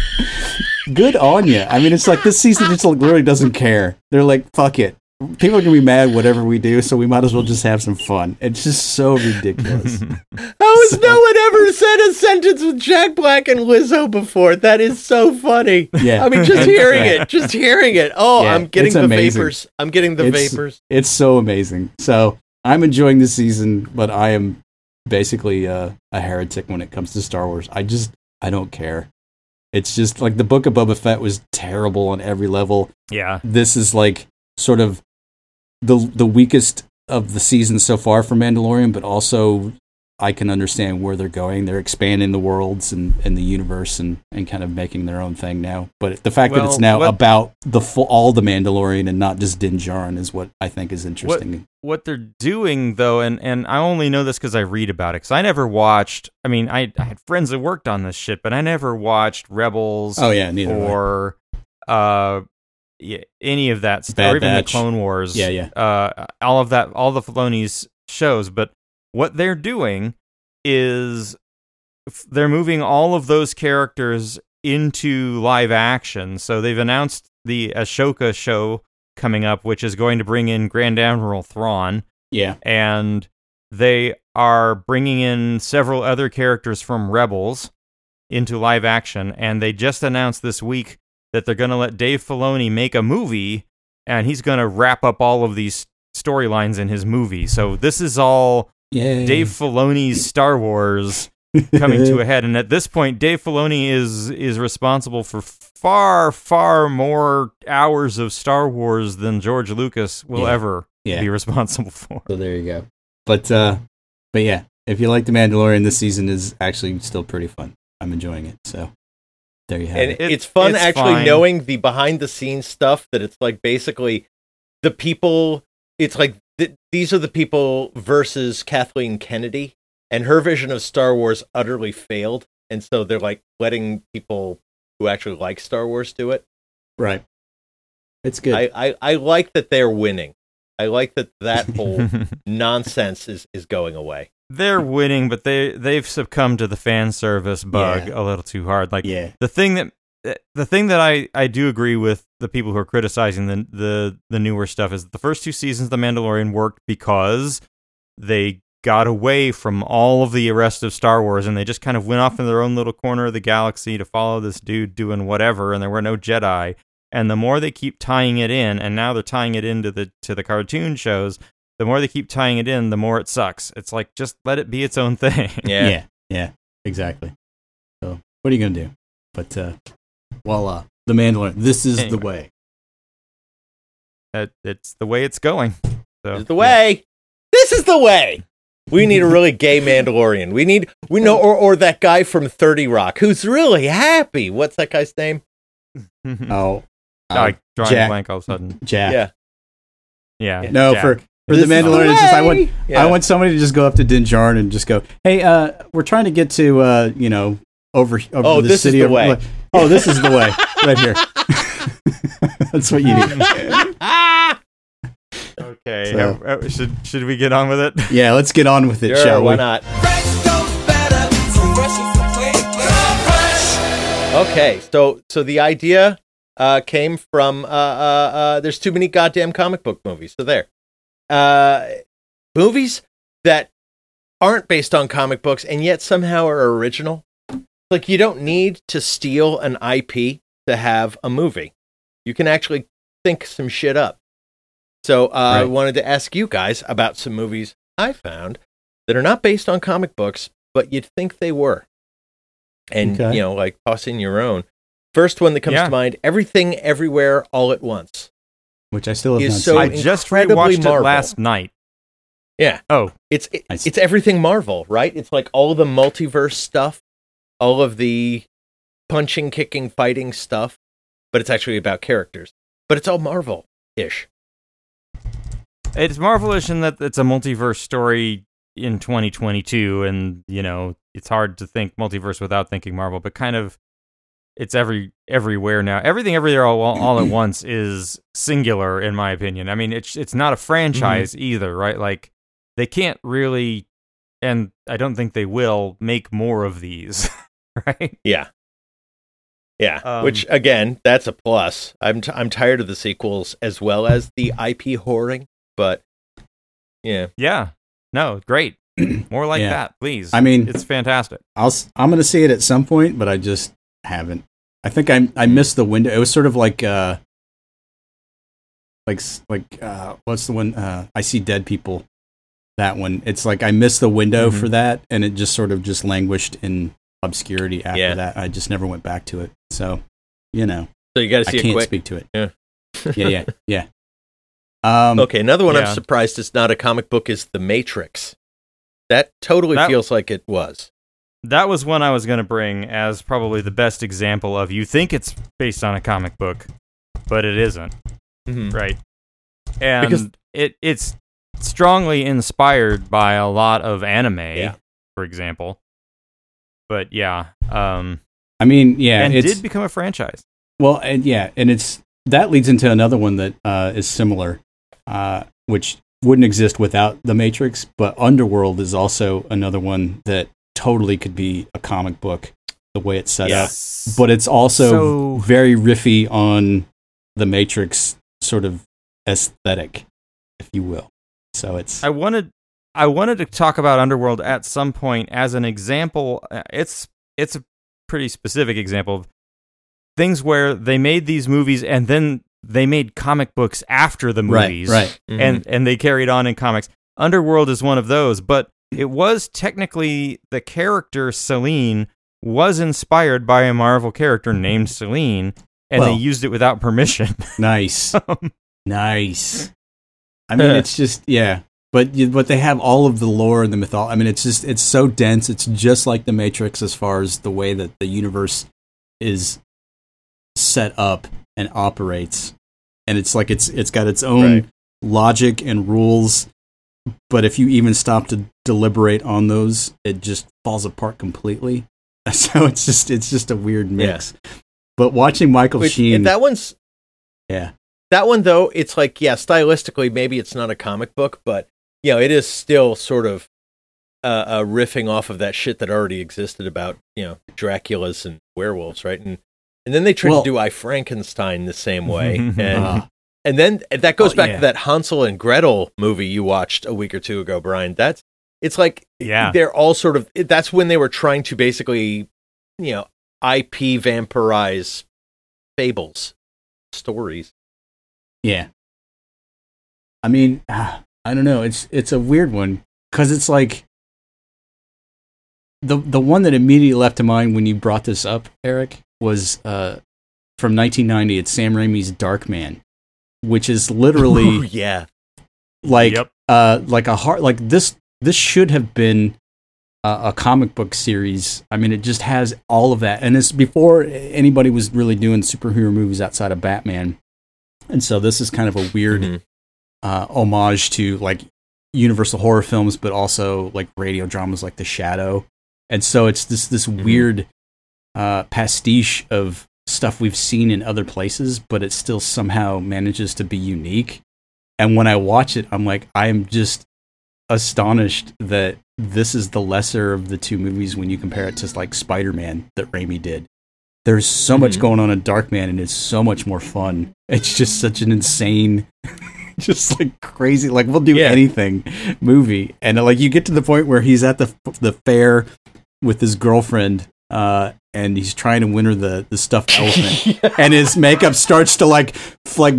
Good on you. I mean, it's like this season just like, literally doesn't care. They're like, fuck it. People are gonna be mad whatever we do, so we might as well just have some fun. It's just so ridiculous. How has no one ever said a sentence with Jack Black and Lizzo before? That is so funny. Yeah. I mean, just hearing it, just hearing it. Oh, Yeah, I'm getting the amazing. vapors. I'm getting the It's- vapors. It's so amazing. So I'm enjoying this season, but I am basically uh, a heretic when it comes to Star Wars. I just I don't care. It's just like the Book of Boba Fett was terrible on every level. Yeah. This is like sort of the the weakest of the season so far for Mandalorian, but also I can understand where they're going. They're expanding the worlds and, and the universe and, and kind of making their own thing now. But the fact that it's now what- about the full, all the Mandalorian and not just Din Djarin is what I think is interesting. what they're doing though and and I only know this cuz I read about it cuz I never watched I mean I, I had friends that worked on this shit but I never watched Rebels Oh yeah, neither. or uh any of that stuff Bad or even Batch. the Clone Wars Yeah, yeah. uh all of that all the Filoni's shows but what they're doing is they're moving all of those characters into live action so they've announced the Ahsoka show coming up which is going to bring in Grand Admiral Thrawn Yeah, and they are bringing in several other characters from Rebels into live action. And they just announced this week that they're going to let Dave Filoni make a movie, and he's going to wrap up all of these storylines in his movie. So this is all yeah. Dave Filoni's Star Wars coming to a head. And at this point, Dave Filoni is is responsible for far, far more hours of Star Wars than George Lucas will Yeah. ever Yeah. be responsible for. So there you go. But uh, but yeah, if you like the Mandalorian, this season is actually still pretty fun. I'm enjoying it. So there you have and it. It- it's fun it's actually fine. knowing the behind the scenes stuff that it's like basically the people it's like th- these are the people versus Kathleen Kennedy and her vision of Star Wars utterly failed and so they're like letting people who actually like Star Wars do it. Right. It's good. I, I I like that they're winning. I like that that whole nonsense is is going away. They're winning, but they they've succumbed to the fan service bug Yeah. a little too hard. Like yeah. the thing that the thing that I, I do agree with the people who are criticizing the, the the newer stuff is that the first two seasons of The Mandalorian worked because they got away from all of the rest of Star Wars and they just kind of went off in their own little corner of the galaxy to follow this dude doing whatever and there were no Jedi. And the more they keep tying it in, and now they're tying it into the to the cartoon shows, the more they keep tying it in, the more it sucks. It's like just let it be its own thing. Yeah. Yeah. Yeah. Exactly. So what are you gonna do? But uh voila. The Mandalorian. This is the way. It, it's the way it's going. So This is the way. This is the way. We need a really gay Mandalorian. We need we know or or that guy from Thirty Rock who's really happy. What's that guy's name? yeah. Oh like drawing Jack. a blank all of a sudden. Jack. Yeah. Yeah. No, Jack. for for This the is the Mandalorian, it's just I want. Yeah. I want somebody to just go up to Din Djarin and just go, "Hey, uh, we're trying to get to uh, you know, over over Oh, the this is city the of way. Oh, this is the way, right here. That's what you need. Okay. So- uh, should should we get on with it? Yeah, let's get on with it, Sure, shall why we? not? Fresh goes better. So fresh is the way. So fresh. Okay, so so the idea uh, came from uh, uh, uh, there's too many goddamn comic book movies. So there, uh, movies that aren't based on comic books and yet somehow are original. Like you don't need to steal an IP to have a movie. You can actually think some shit up. So uh, I wanted to ask you guys about some movies I found that are not based on comic books, but you'd think they were. And Okay. you know, like toss in your own. First one that comes Yeah. to mind: Everything, Everywhere, All at Once. Which I still have Is not so seen. I just incredibly rewatched it Marvel. last night. Yeah, Oh, it's it, I s- it's everything Marvel, right? It's like all the multiverse stuff, all of the punching, kicking, fighting stuff, but it's actually about characters. But it's all Marvel ish. it's marvelous in that it's a multiverse story in 2022, and you know it's hard to think multiverse without thinking Marvel, but kind of it's every everywhere now. Everything everywhere all, all at once is singular, in my opinion. I mean, it's it's not a franchise either, right? Like they can't really, and I don't think they will make more of these, right? Yeah. Yeah, Um, which again, that's a plus. I'm t- I'm tired of the sequels as well as the IP whoring, but yeah, Yeah. No, great. More like Yeah. that, please. I mean- it's fantastic. I'll I'm going to see it at some point, but I just haven't. I think I I missed the window. It was sort of like uh like like uh what's the one uh I see dead people. That one. It's like I missed the window Mhm. for that and it just sort of just languished in obscurity after Yeah. that. I just never went back to it. So, you know, so you got to I see it can't quick. speak to it. Yeah. yeah, yeah, yeah. Um Okay, another one Yeah. I'm surprised it's not a comic book is The Matrix. That totally That- feels like it was. That was one I was going to bring as probably the best example of you think it's based on a comic book, but it isn't, right? And Because- it it's strongly inspired by a lot of anime, Yeah. for example. But yeah, um, I mean, yeah, and it's did become a franchise. Well, and yeah, and it's that leads into another one that uh, is similar, uh, which wouldn't exist without the Matrix. But Underworld is also another one that totally could be a comic book, the way it's set up. But it's also So- very riffy on the Matrix sort of aesthetic, if you will. So it's I wanted I wanted to talk about Underworld at some point as an example. Uh, It's it's a pretty specific example of things where they made these movies and then they made comic books after the right, movies, right. Mhm. and and they carried on in comics. Underworld is one of those, but it was technically the character Celine was inspired by a Marvel character named Celine, and they used it without permission. Nice. Um, nice. I mean, uh, it's just yeah, but but they have all of the lore and the mythology. I mean, it's just it's so dense. It's just like the Matrix as far as the way that the universe is set up and operates, and it's like it's it's got its own Right. logic and rules. But if you even stop to deliberate on those, it just falls apart completely. So it's just it's just a weird mix. But watching Michael Which- Sheen, that one's yeah, that one though. It's like yeah, stylistically maybe it's not a comic book, but you know it is still sort of uh, uh, riffing off of that shit that already existed about you know Dracula's and werewolves, right? And and then they tried Well- to do I Frankenstein the same way, and Ah, and then that goes Oh, back yeah. to that Hansel and Gretel movie you watched a week or two ago, Brian. That's it's like Yeah. they're all sort of that's when they were trying to basically you know IP vampirize fables stories. yeah. I mean, I don't know. It's it's a weird one because it's like the the one that immediately left to mind when you brought this up, Eric, was uh, from 1990. It's Sam Raimi's Darkman, which is literally Ooh, yeah. like Yep. uh like a hard like this this should have been a, a comic book series i mean it just has all of that and it's before anybody was really doing superhero movies outside of batman and so this is kind of a weird Mhm. uh homage to like universal horror films but also like radio dramas like the shadow and so it's this this Mhm. weird uh pastiche of stuff we've seen in other places but it still somehow manages to be unique and when I watch it, I'm like, I am just astonished that this is the lesser of the two movies when you compare it to like Spider Man that Raimi did. There's so much Mhm. going on in Darkman, and it's so much more fun. It's just such an insane, just like crazy, like we'll do Yeah. anything movie. And like you get to the point where he's at the the fair with his girlfriend, uh, and he's trying to win her the the stuffed elephant. And his makeup starts to like f- like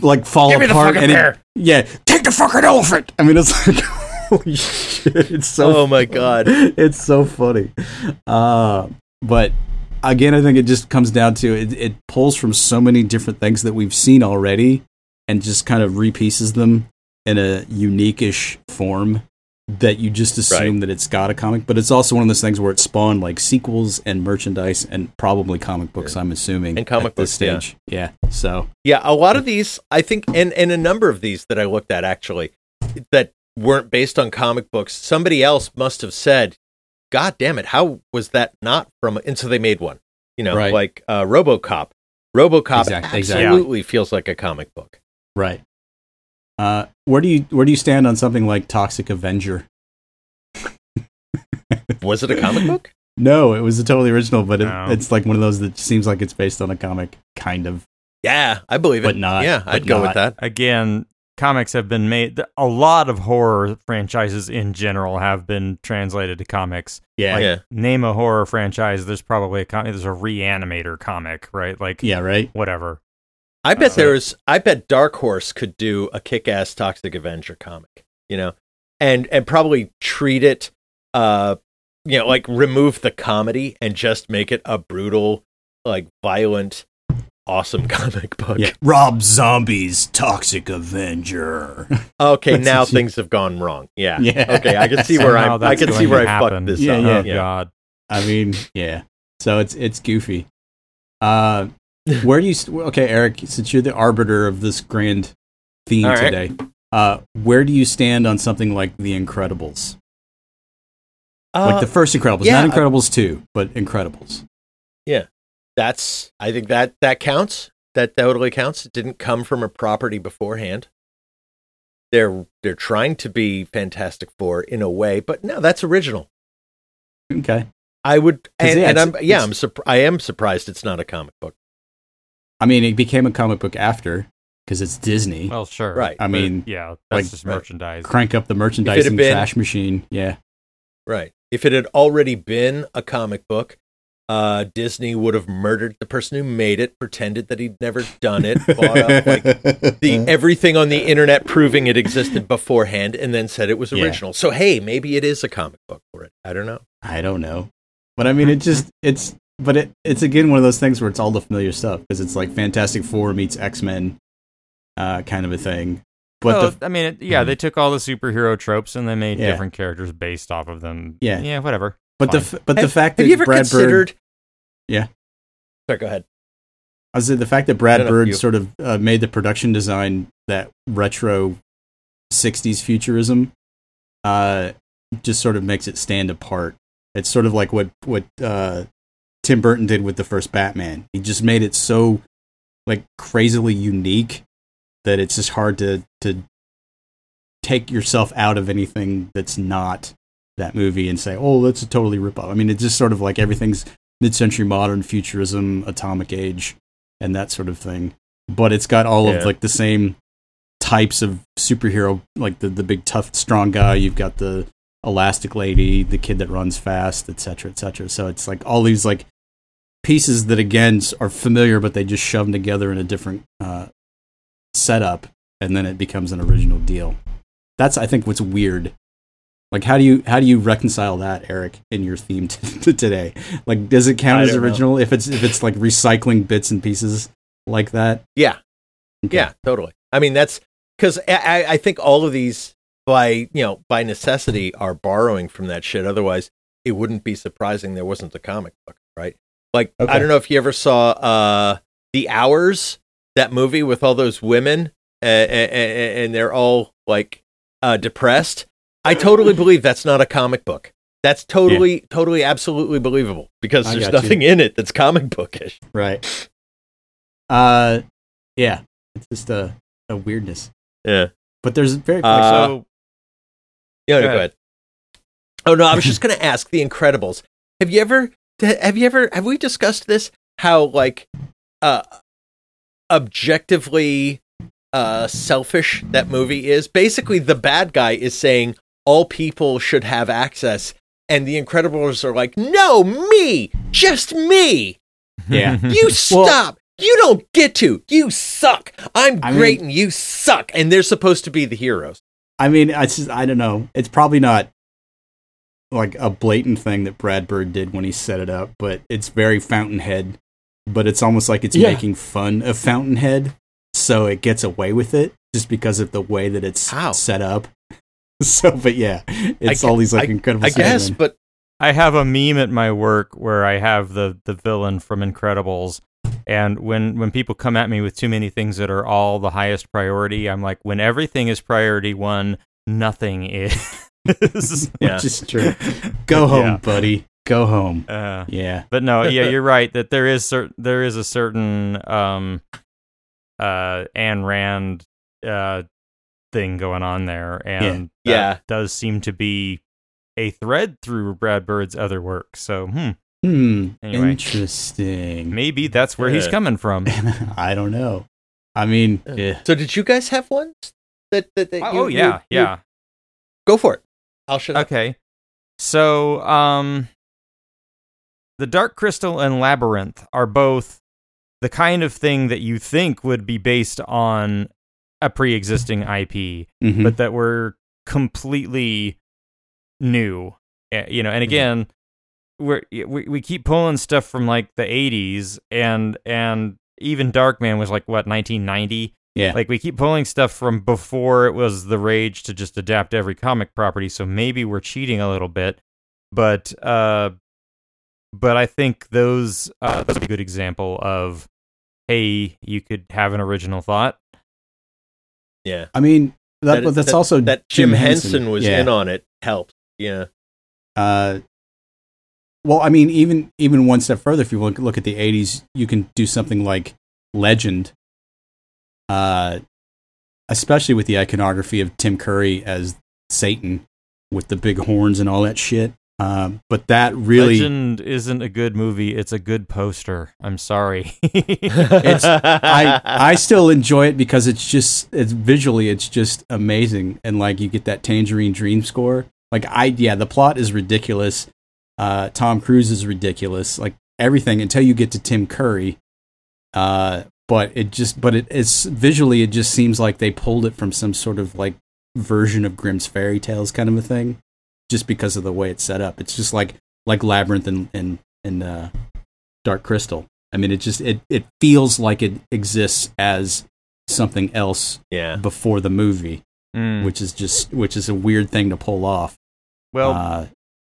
like fall apart and it- yeah take the fucking elephant! I mean it's like holy shit it's so oh my god. it's so funny. Uh but again i think it just comes down to it, it pulls from so many different things that we've seen already and just kind of repieces them in a unique-ish form that you just assume Right. that it's got a comic but it's also one of those things where it spawned like sequels and merchandise and probably comic books i'm assuming And comic at books, yeah. stage yeah so Yeah, a lot of these, I think, and, and a number of these that I looked at actually, that weren't based on comic books, somebody else must have said, God damn it, how was that not from, and so they made one, you know, Right. like uh, Robocop. Robocop exactly. absolutely feels like a comic book. Right. Uh, where do you where do you stand on something like Toxic Avenger? Was it a comic book? No, it was a totally original, but it, No. it's like one of those that seems like it's based on a comic, kind of. Yeah, I believe it. But not- Yeah, but I'd go not. with that. Again, comics have been made. A lot of horror franchises in general have been translated to comics. Yeah, Like, yeah. Name a horror franchise. There's probably a com- there's a Reanimator comic, right? Like yeah, right. whatever. I bet Uh, there's. I bet Dark Horse could do a kick-ass Toxic Avenger comic. You know, and and probably treat it, uh, you know, like remove the comedy and just make it a brutal, like violent, awesome comic book. Yeah, Rob Zombie's Toxic Avenger. Okay, now what things have gone wrong. Yeah. Yeah. Okay, I can see where Somehow I. I can see where to I fucked this Yeah, up. yeah. Oh God. I mean, yeah. So it's it's goofy. Uh, where do you okay, Eric? Since you're the arbiter of this grand theme All right. today, uh, where do you stand on something like The Incredibles? Uh, like the first Incredibles, yeah. not Incredibles two, but Incredibles. Yeah, that's. I think that that counts. That totally counts. It didn't come from a property beforehand. They're they're trying to be Fantastic Four in a way, but no, that's original. Okay. I would, and, yeah, and I'm yeah, I'm surp- I am surprised it's not a comic book. I mean, it became a comic book after because it's Disney. Well, sure. Right. I But, mean, yeah, that's like- just merchandise. crank up the merchandising been- trash machine. Yeah. Right. If it had already been a comic book, uh, Disney would have murdered the person who made it, pretended that he'd never done it, bought up like the everything on the internet proving it existed beforehand, and then said it was Yeah. original. So hey, maybe it is a comic book for it. I don't know. I don't know, but I mean, it just it's but it it's again one of those things where it's all the familiar stuff because it's like Fantastic Four meets X Men, uh, kind of a thing. But well, the I mean, it, yeah, Mhm. they took all the superhero tropes and they made Yeah. different characters based off of them. Yeah. yeah, whatever. but the fine. f- but the Have- fact that Have you ever Brad Bird, considered? Yeah. Sorry, go ahead. I said the fact that Brad No, no, Bird sort of uh, made the production design that retro '60s futurism, uh, just sort of makes it stand apart It's sort of like what what uh, Tim Burton did with the first Batman. He just made it so like crazily unique that it's just hard to to take yourself out of anything that's not that movie and say, "Oh, that's a totally rip off." I mean, it's just sort of like everything's mid-century modern futurism, atomic age, and that sort of thing. But it's got all Yeah. of like the same types of superhero, like the the big tough strong guy. You've got the elastic lady, the kid that runs fast, etc., etc. So it's like all these like pieces that again are familiar, but they just shove them together in a different uh, setup, and then it becomes an original deal. That's I think what's weird. Like how do you how do you reconcile that, Eric, in your theme t- to today? Like, does it count I as don't know. original if it's if it's like recycling bits and pieces like that? Yeah. Okay. Yeah, totally. I mean, that's because I, I- I think all of these, by you know, by necessity, are borrowing from that shit. Otherwise, it wouldn't be surprising there wasn't a comic book, right? Like, I don't know if you ever saw uh, The Hours, that movie with all those women, uh, and, and they're all like uh, depressed. I totally believe that's not a comic book. That's totally, totally, absolutely believable because I there's you. nothing in it that's comic bookish. Right. Uh, yeah. It's just a a weirdness, Yeah. but there's very Uh, so Yeah, Go go ahead. ahead. Oh no, I was just going to ask The Incredibles. Have you ever have you ever have we discussed this how like uh objectively uh selfish that movie is? Basically the bad guy is saying all people should have access and the Incredibles are like, "No, me, just me. yeah. You stop. you don't get to. You suck. I'm I great mean- and you suck." And they're supposed to be the heroes. I mean, I just I don't know. It's probably not like a blatant thing that Brad Bird did when he set it up, but it's very Fountainhead. But it's almost like it's Yeah. making fun of Fountainhead, so it gets away with it just because of the way that it's How? set up. So, but yeah, it's I all these like I- incredible. I guess, Spider-Man. but I have a meme at my work where I have the the villain from Incredibles, and when when people come at me with too many things that are all the highest priority, I'm like, when everything is priority one, nothing is. Yeah. which is true. Go home, Yeah. buddy. Go home. Uh, Yeah. but no, yeah, you're right that there is cer- there is a certain um uh Ayn Rand uh thing going on there, and that Yeah. does seem to be a thread through Brad Bird's other work. So, hmm, Hmm. Anyway. Interesting. maybe that's where he's coming from. I don't know. I mean, Yeah. yeah. So did you guys have ones that that, that you, oh you- yeah, you- yeah. Go for it. I'll shut up. Okay. So, um, the Dark Crystal and Labyrinth are both the kind of thing that you think would be based on a pre-existing IP, Mhm. but that were completely new. Uh, You know, and again, we're, we we keep pulling stuff from like the '80s, and and even Darkman was like what 1990. Yeah. Like we keep pulling stuff from before it was the rage to just adapt every comic property, so maybe we're cheating a little bit. But uh but I think those uh those are a good example of hey, you could have an original thought. Yeah. I mean, that, That- that's that- also That Jim Henson, was yeah. in on it helped. Yeah. Uh, well, I mean, even even one step further, if you look look at the '80s, you can do something like Legend, uh, especially with the iconography of Tim Curry as Satan with the big horns and all that shit. Um, but that really, Legend isn't a good movie, it's a good poster. I'm sorry. It's- I I still enjoy it because it's just it's visually it's just amazing and like you get that Tangerine Dream score. Like I yeah, the plot is ridiculous. Uh, Tom Cruise is ridiculous. Like everything until you get to Tim Curry. Uh, but it just but it, it's visually it just seems like they pulled it from some sort of like version of Grimm's fairy tales kind of a thing, just because of the way it's set up. It's just like like Labyrinth and and and uh, Dark Crystal. I mean, it just it it feels like it exists as something else yeah. before the movie, Mm. which is just which is a weird thing to pull off. well, uh,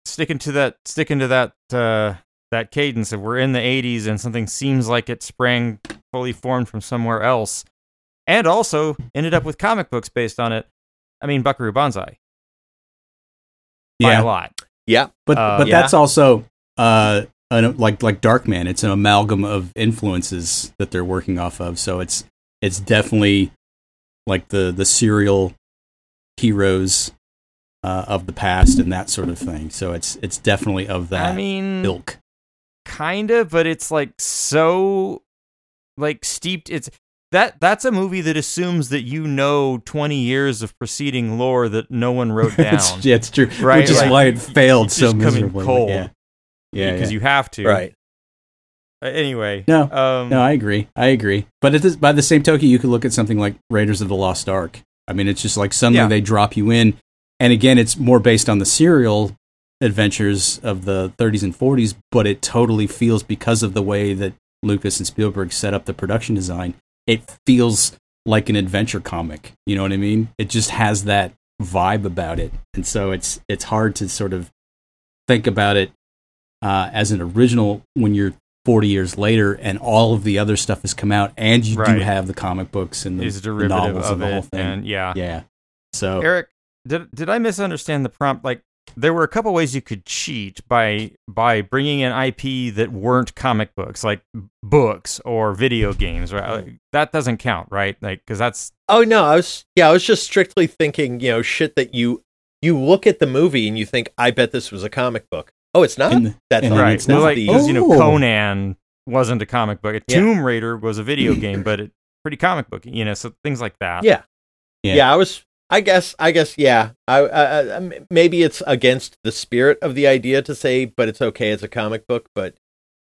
sticking to that sticking to that uh that cadence if we're in the 80s and something seems like it sprang fully formed from somewhere else and also ended up with comic books based on it i mean buckaroo banzai by yeah, a lot Yeah. But Uh, but yeah. that's also uh an, like like Darkman. It's an amalgam of influences that they're working off of. So it's it's definitely like the the serial heroes uh, of the past and that sort of thing. So it's it's definitely of that I mean, ilk. kind of, but it's like so like steeped. It's that that's a movie that assumes that you know 20 years of preceding lore that no one wrote down. It's, yeah, it's true. Right, Which is like, why it failed so miserably. cold. Yeah. Yeah, because yeah. you have to. Right. Uh, Anyway. No, Um, No, I agree. I agree. But it is, by the same token, you could look at something like Raiders of the Lost Ark. I mean, it's just like suddenly Yeah. they drop you in, and again, it's more based on the serial adventures of the 30s and 40s, but it totally feels because of the way that Lucas and Spielberg set up the production design. It feels like an adventure comic. You know what I mean? It just has that vibe about it, and so it's it's hard to sort of think about it uh, as an original when you're 40 years later and all of the other stuff has come out and you do have the comic books and the, is a the derivative novels of and the whole thing. and yeah. yeah. So Eric, did did I misunderstand the prompt? Like, there were a couple ways you could cheat by by bringing in IP that weren't comic books, like books or video games. Right? Like, that doesn't count, right? Like, because that's Oh no, I was yeah, I was just strictly thinking, you know, shit that you you look at the movie and you think, I bet this was a comic book. Oh, it's not. In the- That's in not. right. It's Well, not like the- because you know Oh. Conan wasn't a comic book. Yeah. Tomb Raider was a video game, but it pretty comic book. You know, so things like that. Yeah. Yeah. yeah. I was. I guess. I guess. Yeah. I, I, I. Maybe it's against the spirit of the idea to say, but it's okay. It's a comic book. But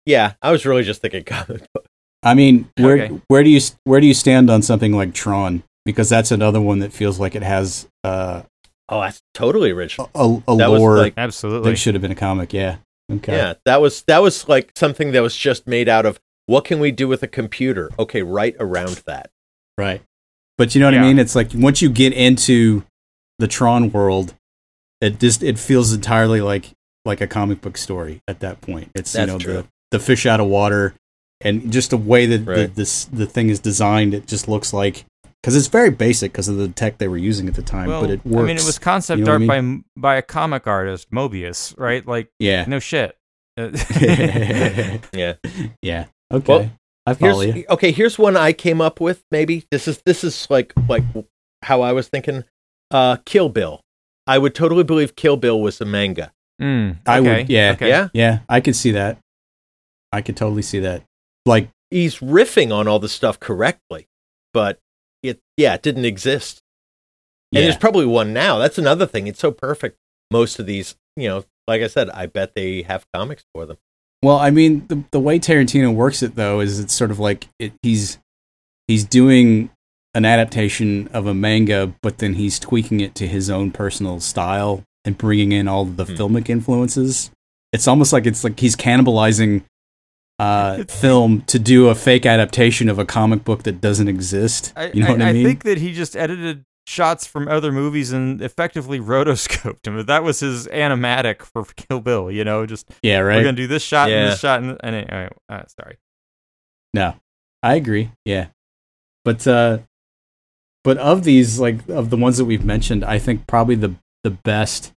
yeah, I was really just thinking comic book. I mean, where Okay. where do you where do you stand on something like Tron? Because that's another one that feels like it has uh, Oh, that's totally original. a, a That was lore like- Absolutely. that should have been a comic. Yeah. Okay. Yeah, that was that was like something that was just made out of what can we do with a computer? Okay, right around that. Right. But you know what Yeah. I mean? It's like once you get into the Tron world, it just it feels entirely like like a comic book story at that point. It's That's you know true. the the fish out of water and just the way that the, this the thing is designed, it just looks like because it's very basic because of the tech they were using at the time, well, but it works. I mean, it was concept You know art what I by by a comic artist, Moebius, right? Like, yeah, no shit. Yeah. yeah. Okay, Well, I follow Here's, you. okay, here's one I came up with. Maybe this is this is like like how I was thinking. Uh, Kill Bill. I would totally believe Kill Bill was a manga. mm, I would, yeah, okay. Yeah, Yeah, I could see that. I could totally see that. Like, he's riffing on all the stuff correctly, but it yeah, it didn't exist. And yeah, there's probably one now. That's another thing. It's so perfect. Most of these, you know, like I said, I bet they have comics for them. Well, I mean, the the way Tarantino works it though is it's sort of like it, he's he's doing an adaptation of a manga, but then he's tweaking it to his own personal style and bringing in all the Hmm. filmic influences. It's almost like it's like he's cannibalizing uh, film to do a fake adaptation of a comic book that doesn't exist. I, you know what I, I mean? think that he just edited shots from other movies and effectively rotoscoped him. That was his animatic for Kill Bill. You know, just yeah, right. we're gonna do this shot and this shot and, and anyway, uh, sorry. No, I agree. Yeah, but uh, but of these, like of the ones that we've mentioned, I think probably the the best,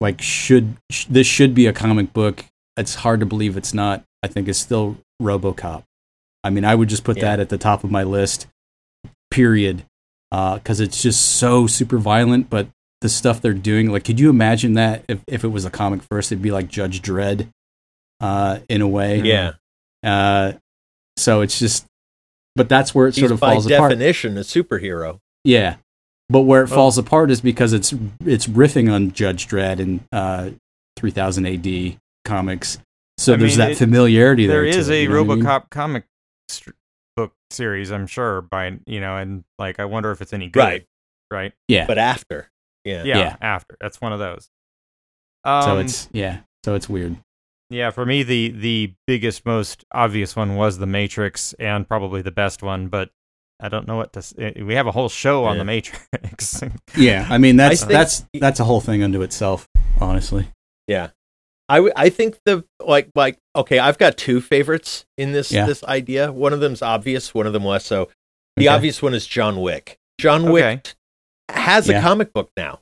like should sh- this should be a comic book. It's hard to believe it's not. I think is still RoboCop. I mean, I would just put Yeah. that at the top of my list. Period, because it's just so super violent. But the stuff they're doing, like, could you imagine that if if it was a comic first, it'd be like Judge Dredd, uh, in a way. Yeah, Uh, so it's just, but that's where it he's sort of by falls apart. definition a superhero. Yeah, but where it Well- falls apart is because it's it's riffing on Judge Dredd and uh, 3000 AD comics. So I there's mean, that it- familiarity there. There is to a you know what I mean? RoboCop comic st- book series, I'm sure. By you know, and like I wonder if it's any good. Right. Right. Yeah. But after, yeah, Yeah. Yeah. After that's one of those. Um, so it's yeah. So it's weird. Yeah, for me, the the biggest, most obvious one was the Matrix, and probably the best one. But I don't know what to. s- eh, We have a whole show on Yeah. the Matrix. Yeah, I mean that's I that's that's a whole thing unto itself. Honestly, yeah. I, w- I think the like like okay, I've got two favorites in this Yeah. this idea. One of them's obvious, one of them less so. The Okay. obvious one is John Wick. John Okay. Wick has Yeah. a comic book now.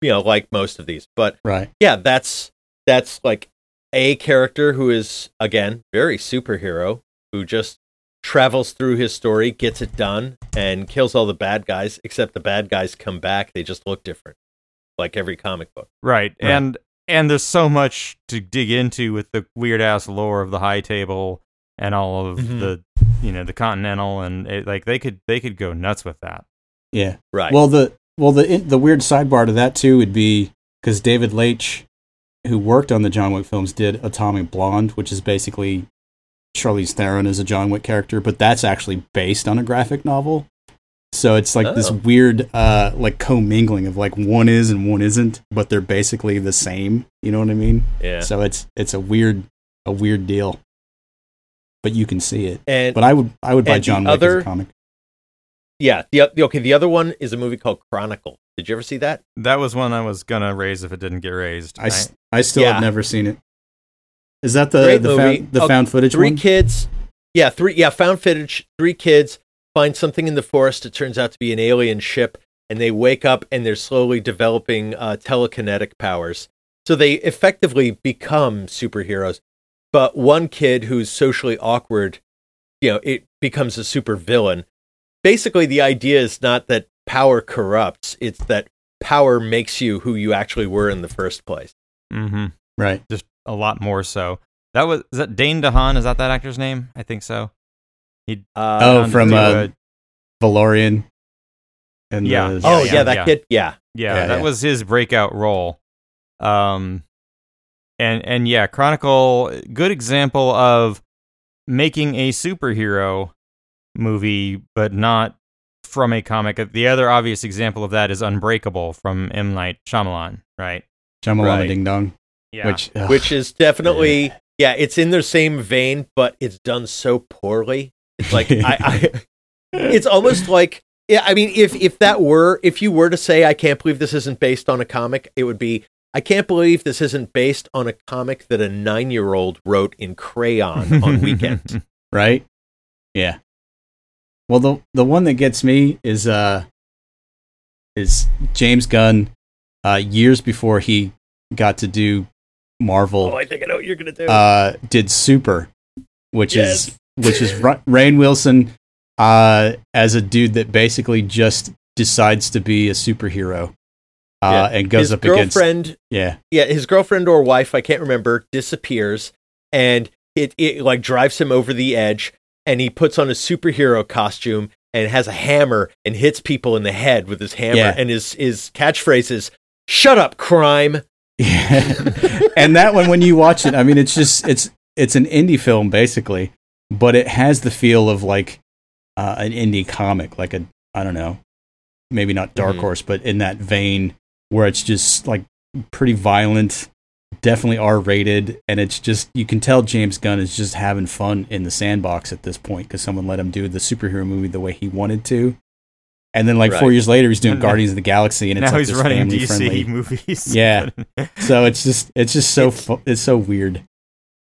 you know, like most of these. But Right. yeah, that's that's like a character who is again very superhero who just travels through his story, gets it done, and kills all the bad guys. Except the bad guys come back; they just look different, like every comic book. Right. Right. And and there's so much to dig into with the weird ass lore of the high table and all of Mhm. the you know the continental and it, like they could they could go nuts with that. Yeah. Right. Well, the well the the weird sidebar to that too would be because David Leitch, who worked on the John Wick films, did Atomic Blonde, which is basically Charlize Theron as a John Wick character, but that's actually based on a graphic novel. So it's like this Oh. weird, uh, like commingling of like one is and one isn't, but they're basically the same. You know what I mean? yeah. So it's it's a weird a weird deal. But you can see it. and But I would I would buy and the John Wick as other- a comic. yeah, the, the okay. The other one is a movie called Chronicle. Did you ever see that? That was one I was gonna raise if it didn't get raised. I I still Yeah. have never seen it. Is that the Great the movie. found, the Oh, found footage three one? kids yeah three yeah found footage three kids find something in the forest it turns out to be an alien ship and they wake up and they're slowly developing uh, telekinetic powers so they effectively become superheroes but one kid who's socially awkward you know it becomes a super villain basically the idea is not that power corrupts it's that power makes you who you actually were in the first place Mm-hmm. Right. Just a lot more so. That was is that Dane DeHaan? Is that that actor's name? I think so. He uh, Oh, went on to from, do uh, a- Valerian. And Yeah. the- oh yeah, yeah, that yeah. kid yeah Yeah, Yeah, that yeah. was his breakout role. Um, and and yeah, Chronicle, good example of making a superhero movie, but not from a comic. The other obvious example of that is Unbreakable from M Night Shyamalan, right? Shyamalan Right. Ding Dong. Yeah, Which, ugh, which is definitely yeah. it's in the same vein, but it's done so poorly. It's like I, I it's almost like yeah. I mean, if if that were if you were to say I can't believe this isn't based on a comic, it would be I can't believe this isn't based on a comic that a nine year old wrote in crayon on weekend. right? Yeah. Well, the the one that gets me is uh is James Gunn. Uh, years before he got to do Marvel, oh, I think I know what you're gonna do. uh, did Super, which Yes. is which is Ra- Rainn Wilson uh, as a dude that basically just decides to be a superhero uh, and goes his up against girlfriend yeah yeah, his girlfriend or wife, I can't remember, disappears and it, it like drives him over the edge and he puts on a superhero costume and has a hammer and hits people in the head with his hammer Yeah. and his his catchphrase is shut up crime. and that one when you watch it i mean it's just it's it's an indie film basically but it has the feel of like uh, an indie comic like a i don't know maybe not dark Mhm. horse but in that vein where it's just like pretty violent definitely r rated and it's just you can tell james gunn is just having fun in the sandbox at this point because someone let him do the superhero movie the way he wanted to and then like four years later he's doing And guardians of the galaxy and it's now like he's running DC friendly movies. Yeah. so it's just it's just so It's- fu- it's so weird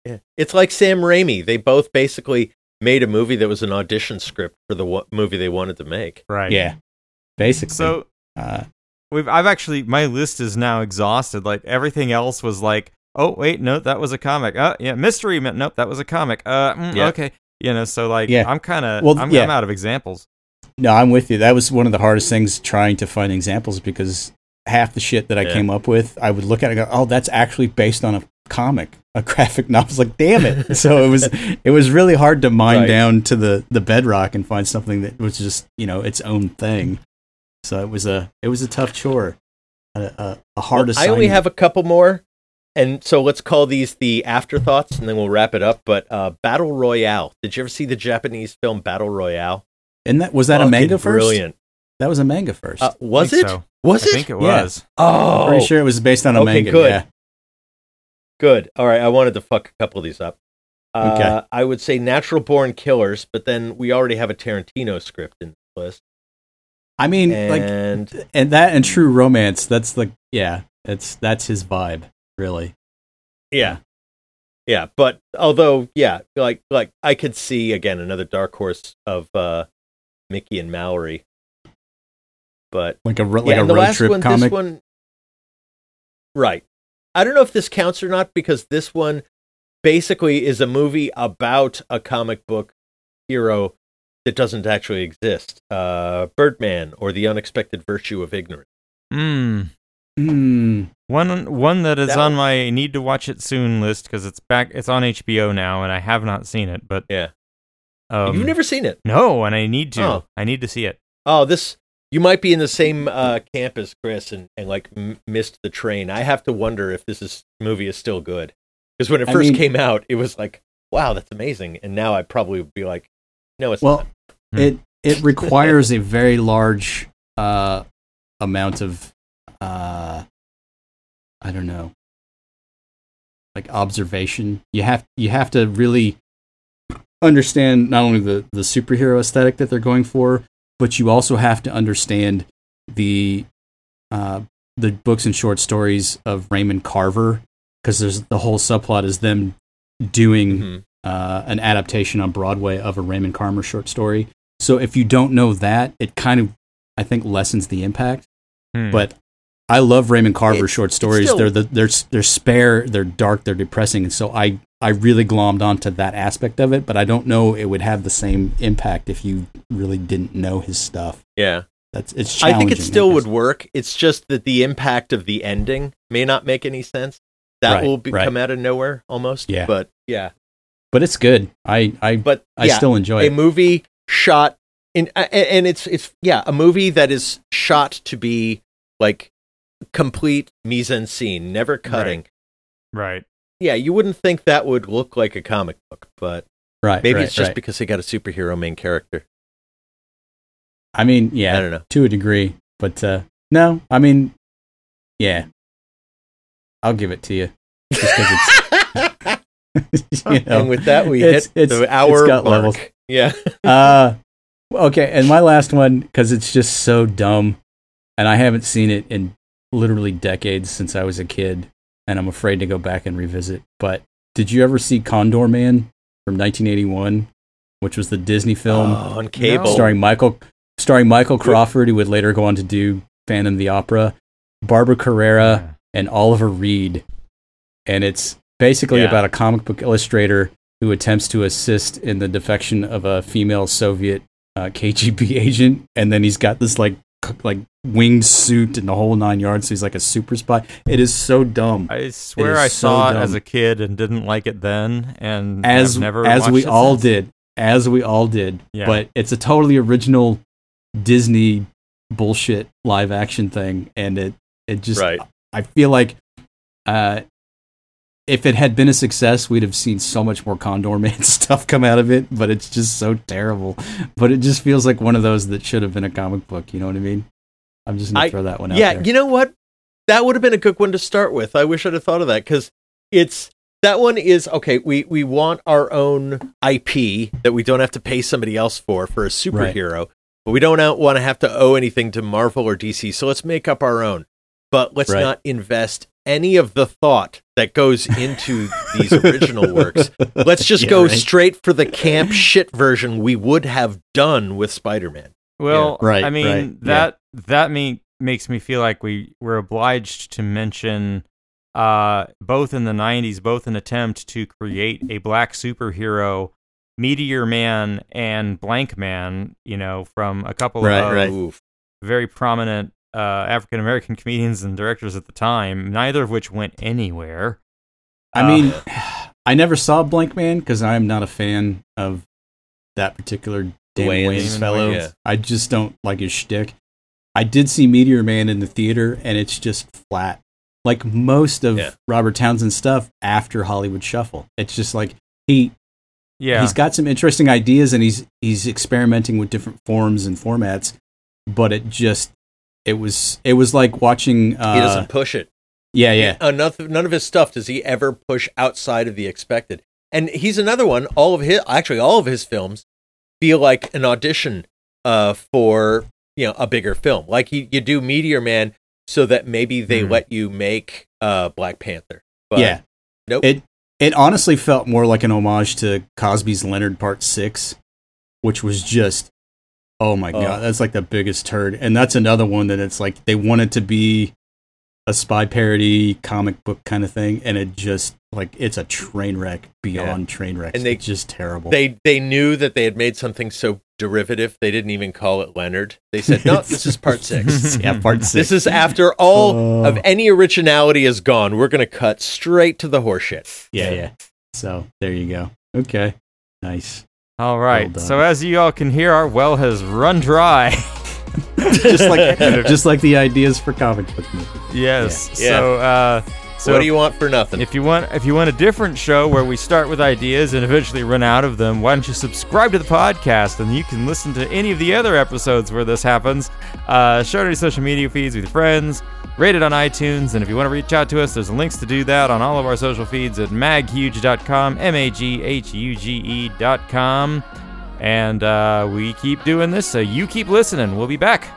Yeah. It's like Sam Raimi. They both basically made a movie that was an audition script for the w- movie they wanted to make. right. yeah basically So uh, We've I've actually my list is now exhausted. Like everything else was like, oh wait, no, that was a comic. Uh, yeah, mystery. Man, nope, that was a comic. Uh, mm, Yeah. okay, you know. So like, Yeah. I'm kind of, Well, I'm, yeah. I'm out of examples. no i'm with you that was one of the hardest things trying to find examples because half the shit that i Yeah. came up with i would look at it and go oh that's actually based on a comic a graphic novel I was like damn it so it was it was really hard to mine Right. down to the the bedrock and find something that was just you know its own thing so it was a it was a tough chore a, a, a hard Well, I only have a couple more, and so let's call these the afterthoughts, and then we'll wrap it up. But uh, Battle Royale. Did you ever see the Japanese film Battle Royale? and that was that a manga first Brilliant. that was a manga first Uh, was think it? so. Was I it? I think it Yeah. was. Oh, pretty sure it was based on a Okay, manga good. yeah good. All right, I wanted to fuck a couple of these up. Uh, Okay. I would say Natural Born Killers, but then we already have a Tarantino script in this list, I mean, like, and and that and True Romance. That's like, yeah, it's that's his vibe, really. Yeah. Yeah, but although yeah, like like I could see again another dark horse of uh Mickey and Mallory. But Like a ro- yeah, like a road trip one, comic. this one Right. I don't know if this counts or not because this one basically is a movie about a comic book hero that doesn't actually exist. Uh, Birdman or The Unexpected Virtue of Ignorance. Hmm. Hmm. One one that is That on one- my need to watch it soon list because it's back. It's on HBO now, and I have not seen it. But Yeah. um, You've never seen it. no, and I need to. Oh. I need to see it. Oh, this you might be in the same uh, camp as Chris and, and like m- missed the train. I have to wonder if this is movie is still good because when it I first mean- came out, it was like, wow, that's amazing, and now I probably would be like, no, it's Well, not. Hmm. it it requires a very large uh, amount of uh, I don't know, like observation. You have you have to really understand not only the the superhero aesthetic that they're going for, but you also have to understand the uh, the books and short stories of Raymond Carver because there's the whole subplot is them doing Mhm. uh, an adaptation on Broadway of a Raymond Carver short story. So if you don't know that, it kind of I think lessens the impact. Hmm. But I love Raymond Carver It's- short stories. still- they're the, they're they're spare, they're dark, they're depressing, and so I I really glommed onto that aspect of it. But I don't know it would have the same impact if you really didn't know his stuff. yeah. That's it's. I think it still would work. It's just that the impact of the ending may not make any sense. That Right, will be, right. come out of nowhere almost. Yeah. but yeah, but it's good. I I but I yeah, still enjoy a it. movie shot in a- a- and it's it's yeah a movie that is shot to be like complete mise en scene never cutting right. Yeah you wouldn't think that would look like a comic book but Right. maybe right, it's just right. because they got a superhero main character I mean, yeah, i don't know to a degree, but uh, no, I mean, yeah, I'll give it to you you know, and with that we it's- hit it's- the hour mark. levels. yeah uh, okay, and my last one because it's just so dumb, and I haven't seen it in literally decades since I was a kid, and I'm afraid to go back and revisit. But did you ever see Condorman from 1981, which was the Disney film? oh, on cable starring Michael starring Michael Crawford, who would later go on to do Phantom of the Opera, Barbara Carrera, and Oliver Reed. And it's basically Yeah. about a comic book illustrator who attempts to assist in the defection of a female Soviet uh, KGB agent, and then he's got this like c- like winged suit and the whole nine yards. So he's like a super spy. It is so dumb. I swear I so saw it as a kid and didn't like it then, and as never as we all since. did, as we all did. Yeah. But it's a totally original Disney bullshit live action thing, and it it just right I feel like uh, if it had been a success, we'd have seen so much more Condorman stuff come out of it. But it's just so terrible. But it just feels like one of those that should have been a comic book. You know what I mean? I'm just gonna I- throw that one out yeah there. you know what that would have been a good one to start with i wish i'd have thought of that because it's that one is okay we we want our own ip that we don't have to pay somebody else for for a superhero but we don't want to have to owe anything to marvel or dc so let's make up our own but let's Right. not invest any of the thought that goes into these original works let's just Yeah, go right. straight for the camp shit version we would have done with spider-man Well, Yeah. Right, I mean right, yeah. that that me makes me feel like we we're obliged to mention uh, both in the '90s, both an attempt to create a black superhero, Meteor Man and Blankman. You know, from a couple Right, of right. Very prominent uh, African American comedians and directors at the time, neither of which went anywhere. I Uh, mean, I never saw Blankman because I'm not a fan of that particular Dan Wayans. Wayans fellow. Yeah. I just don't like his shtick. I did see Meteor Man in the theater, and it's just flat. Like most of Yeah. Robert Townsend's stuff after Hollywood Shuffle, it's just like he yeah, he's got some interesting ideas, and he's he's experimenting with different forms and formats. But it just it was it was like watching. Uh, he doesn't push it yeah, yeah, Enough, none of his stuff does he ever push outside of the expected. And he's another one. All of his, actually, all of his films feel like an audition uh, for you know a bigger film. Like you, you do Meteor Man so that maybe they Mhm. let you make uh, Black Panther. But yeah. nope. It it honestly felt more like an homage to Cosby's Leonard Part Six, which was just oh my Oh. god, that's like the biggest turd. And that's another one that it's like they wanted to be a spy parody comic book kind of thing, and it just like it's a train wreck beyond train wreck. And they- it's just terrible. They they knew that they had made something so derivative they didn't even call it Leonard. They said, "No, this is part six. yeah, part six. This is after all Oh. of any originality is gone. We're going to cut straight to the horseshit." yeah, yeah. So there you go. Okay, nice. All right. Well so as you all can hear, our well has run dry. just like just like the ideas for comic book movies. yes. Yeah. So uh, so what do you want for nothing? If you want, if you want a different show where we start with ideas and eventually run out of them, why don't you subscribe to the podcast and you can listen to any of the other episodes where this happens. Uh, share it on your social media feeds with your friends. Rate it on iTunes, and if you want to reach out to us, there's links to do that on all of our social feeds at maghuge.com, M A G H U G E.com. And uh, we keep doing this, so you keep listening. We'll be back.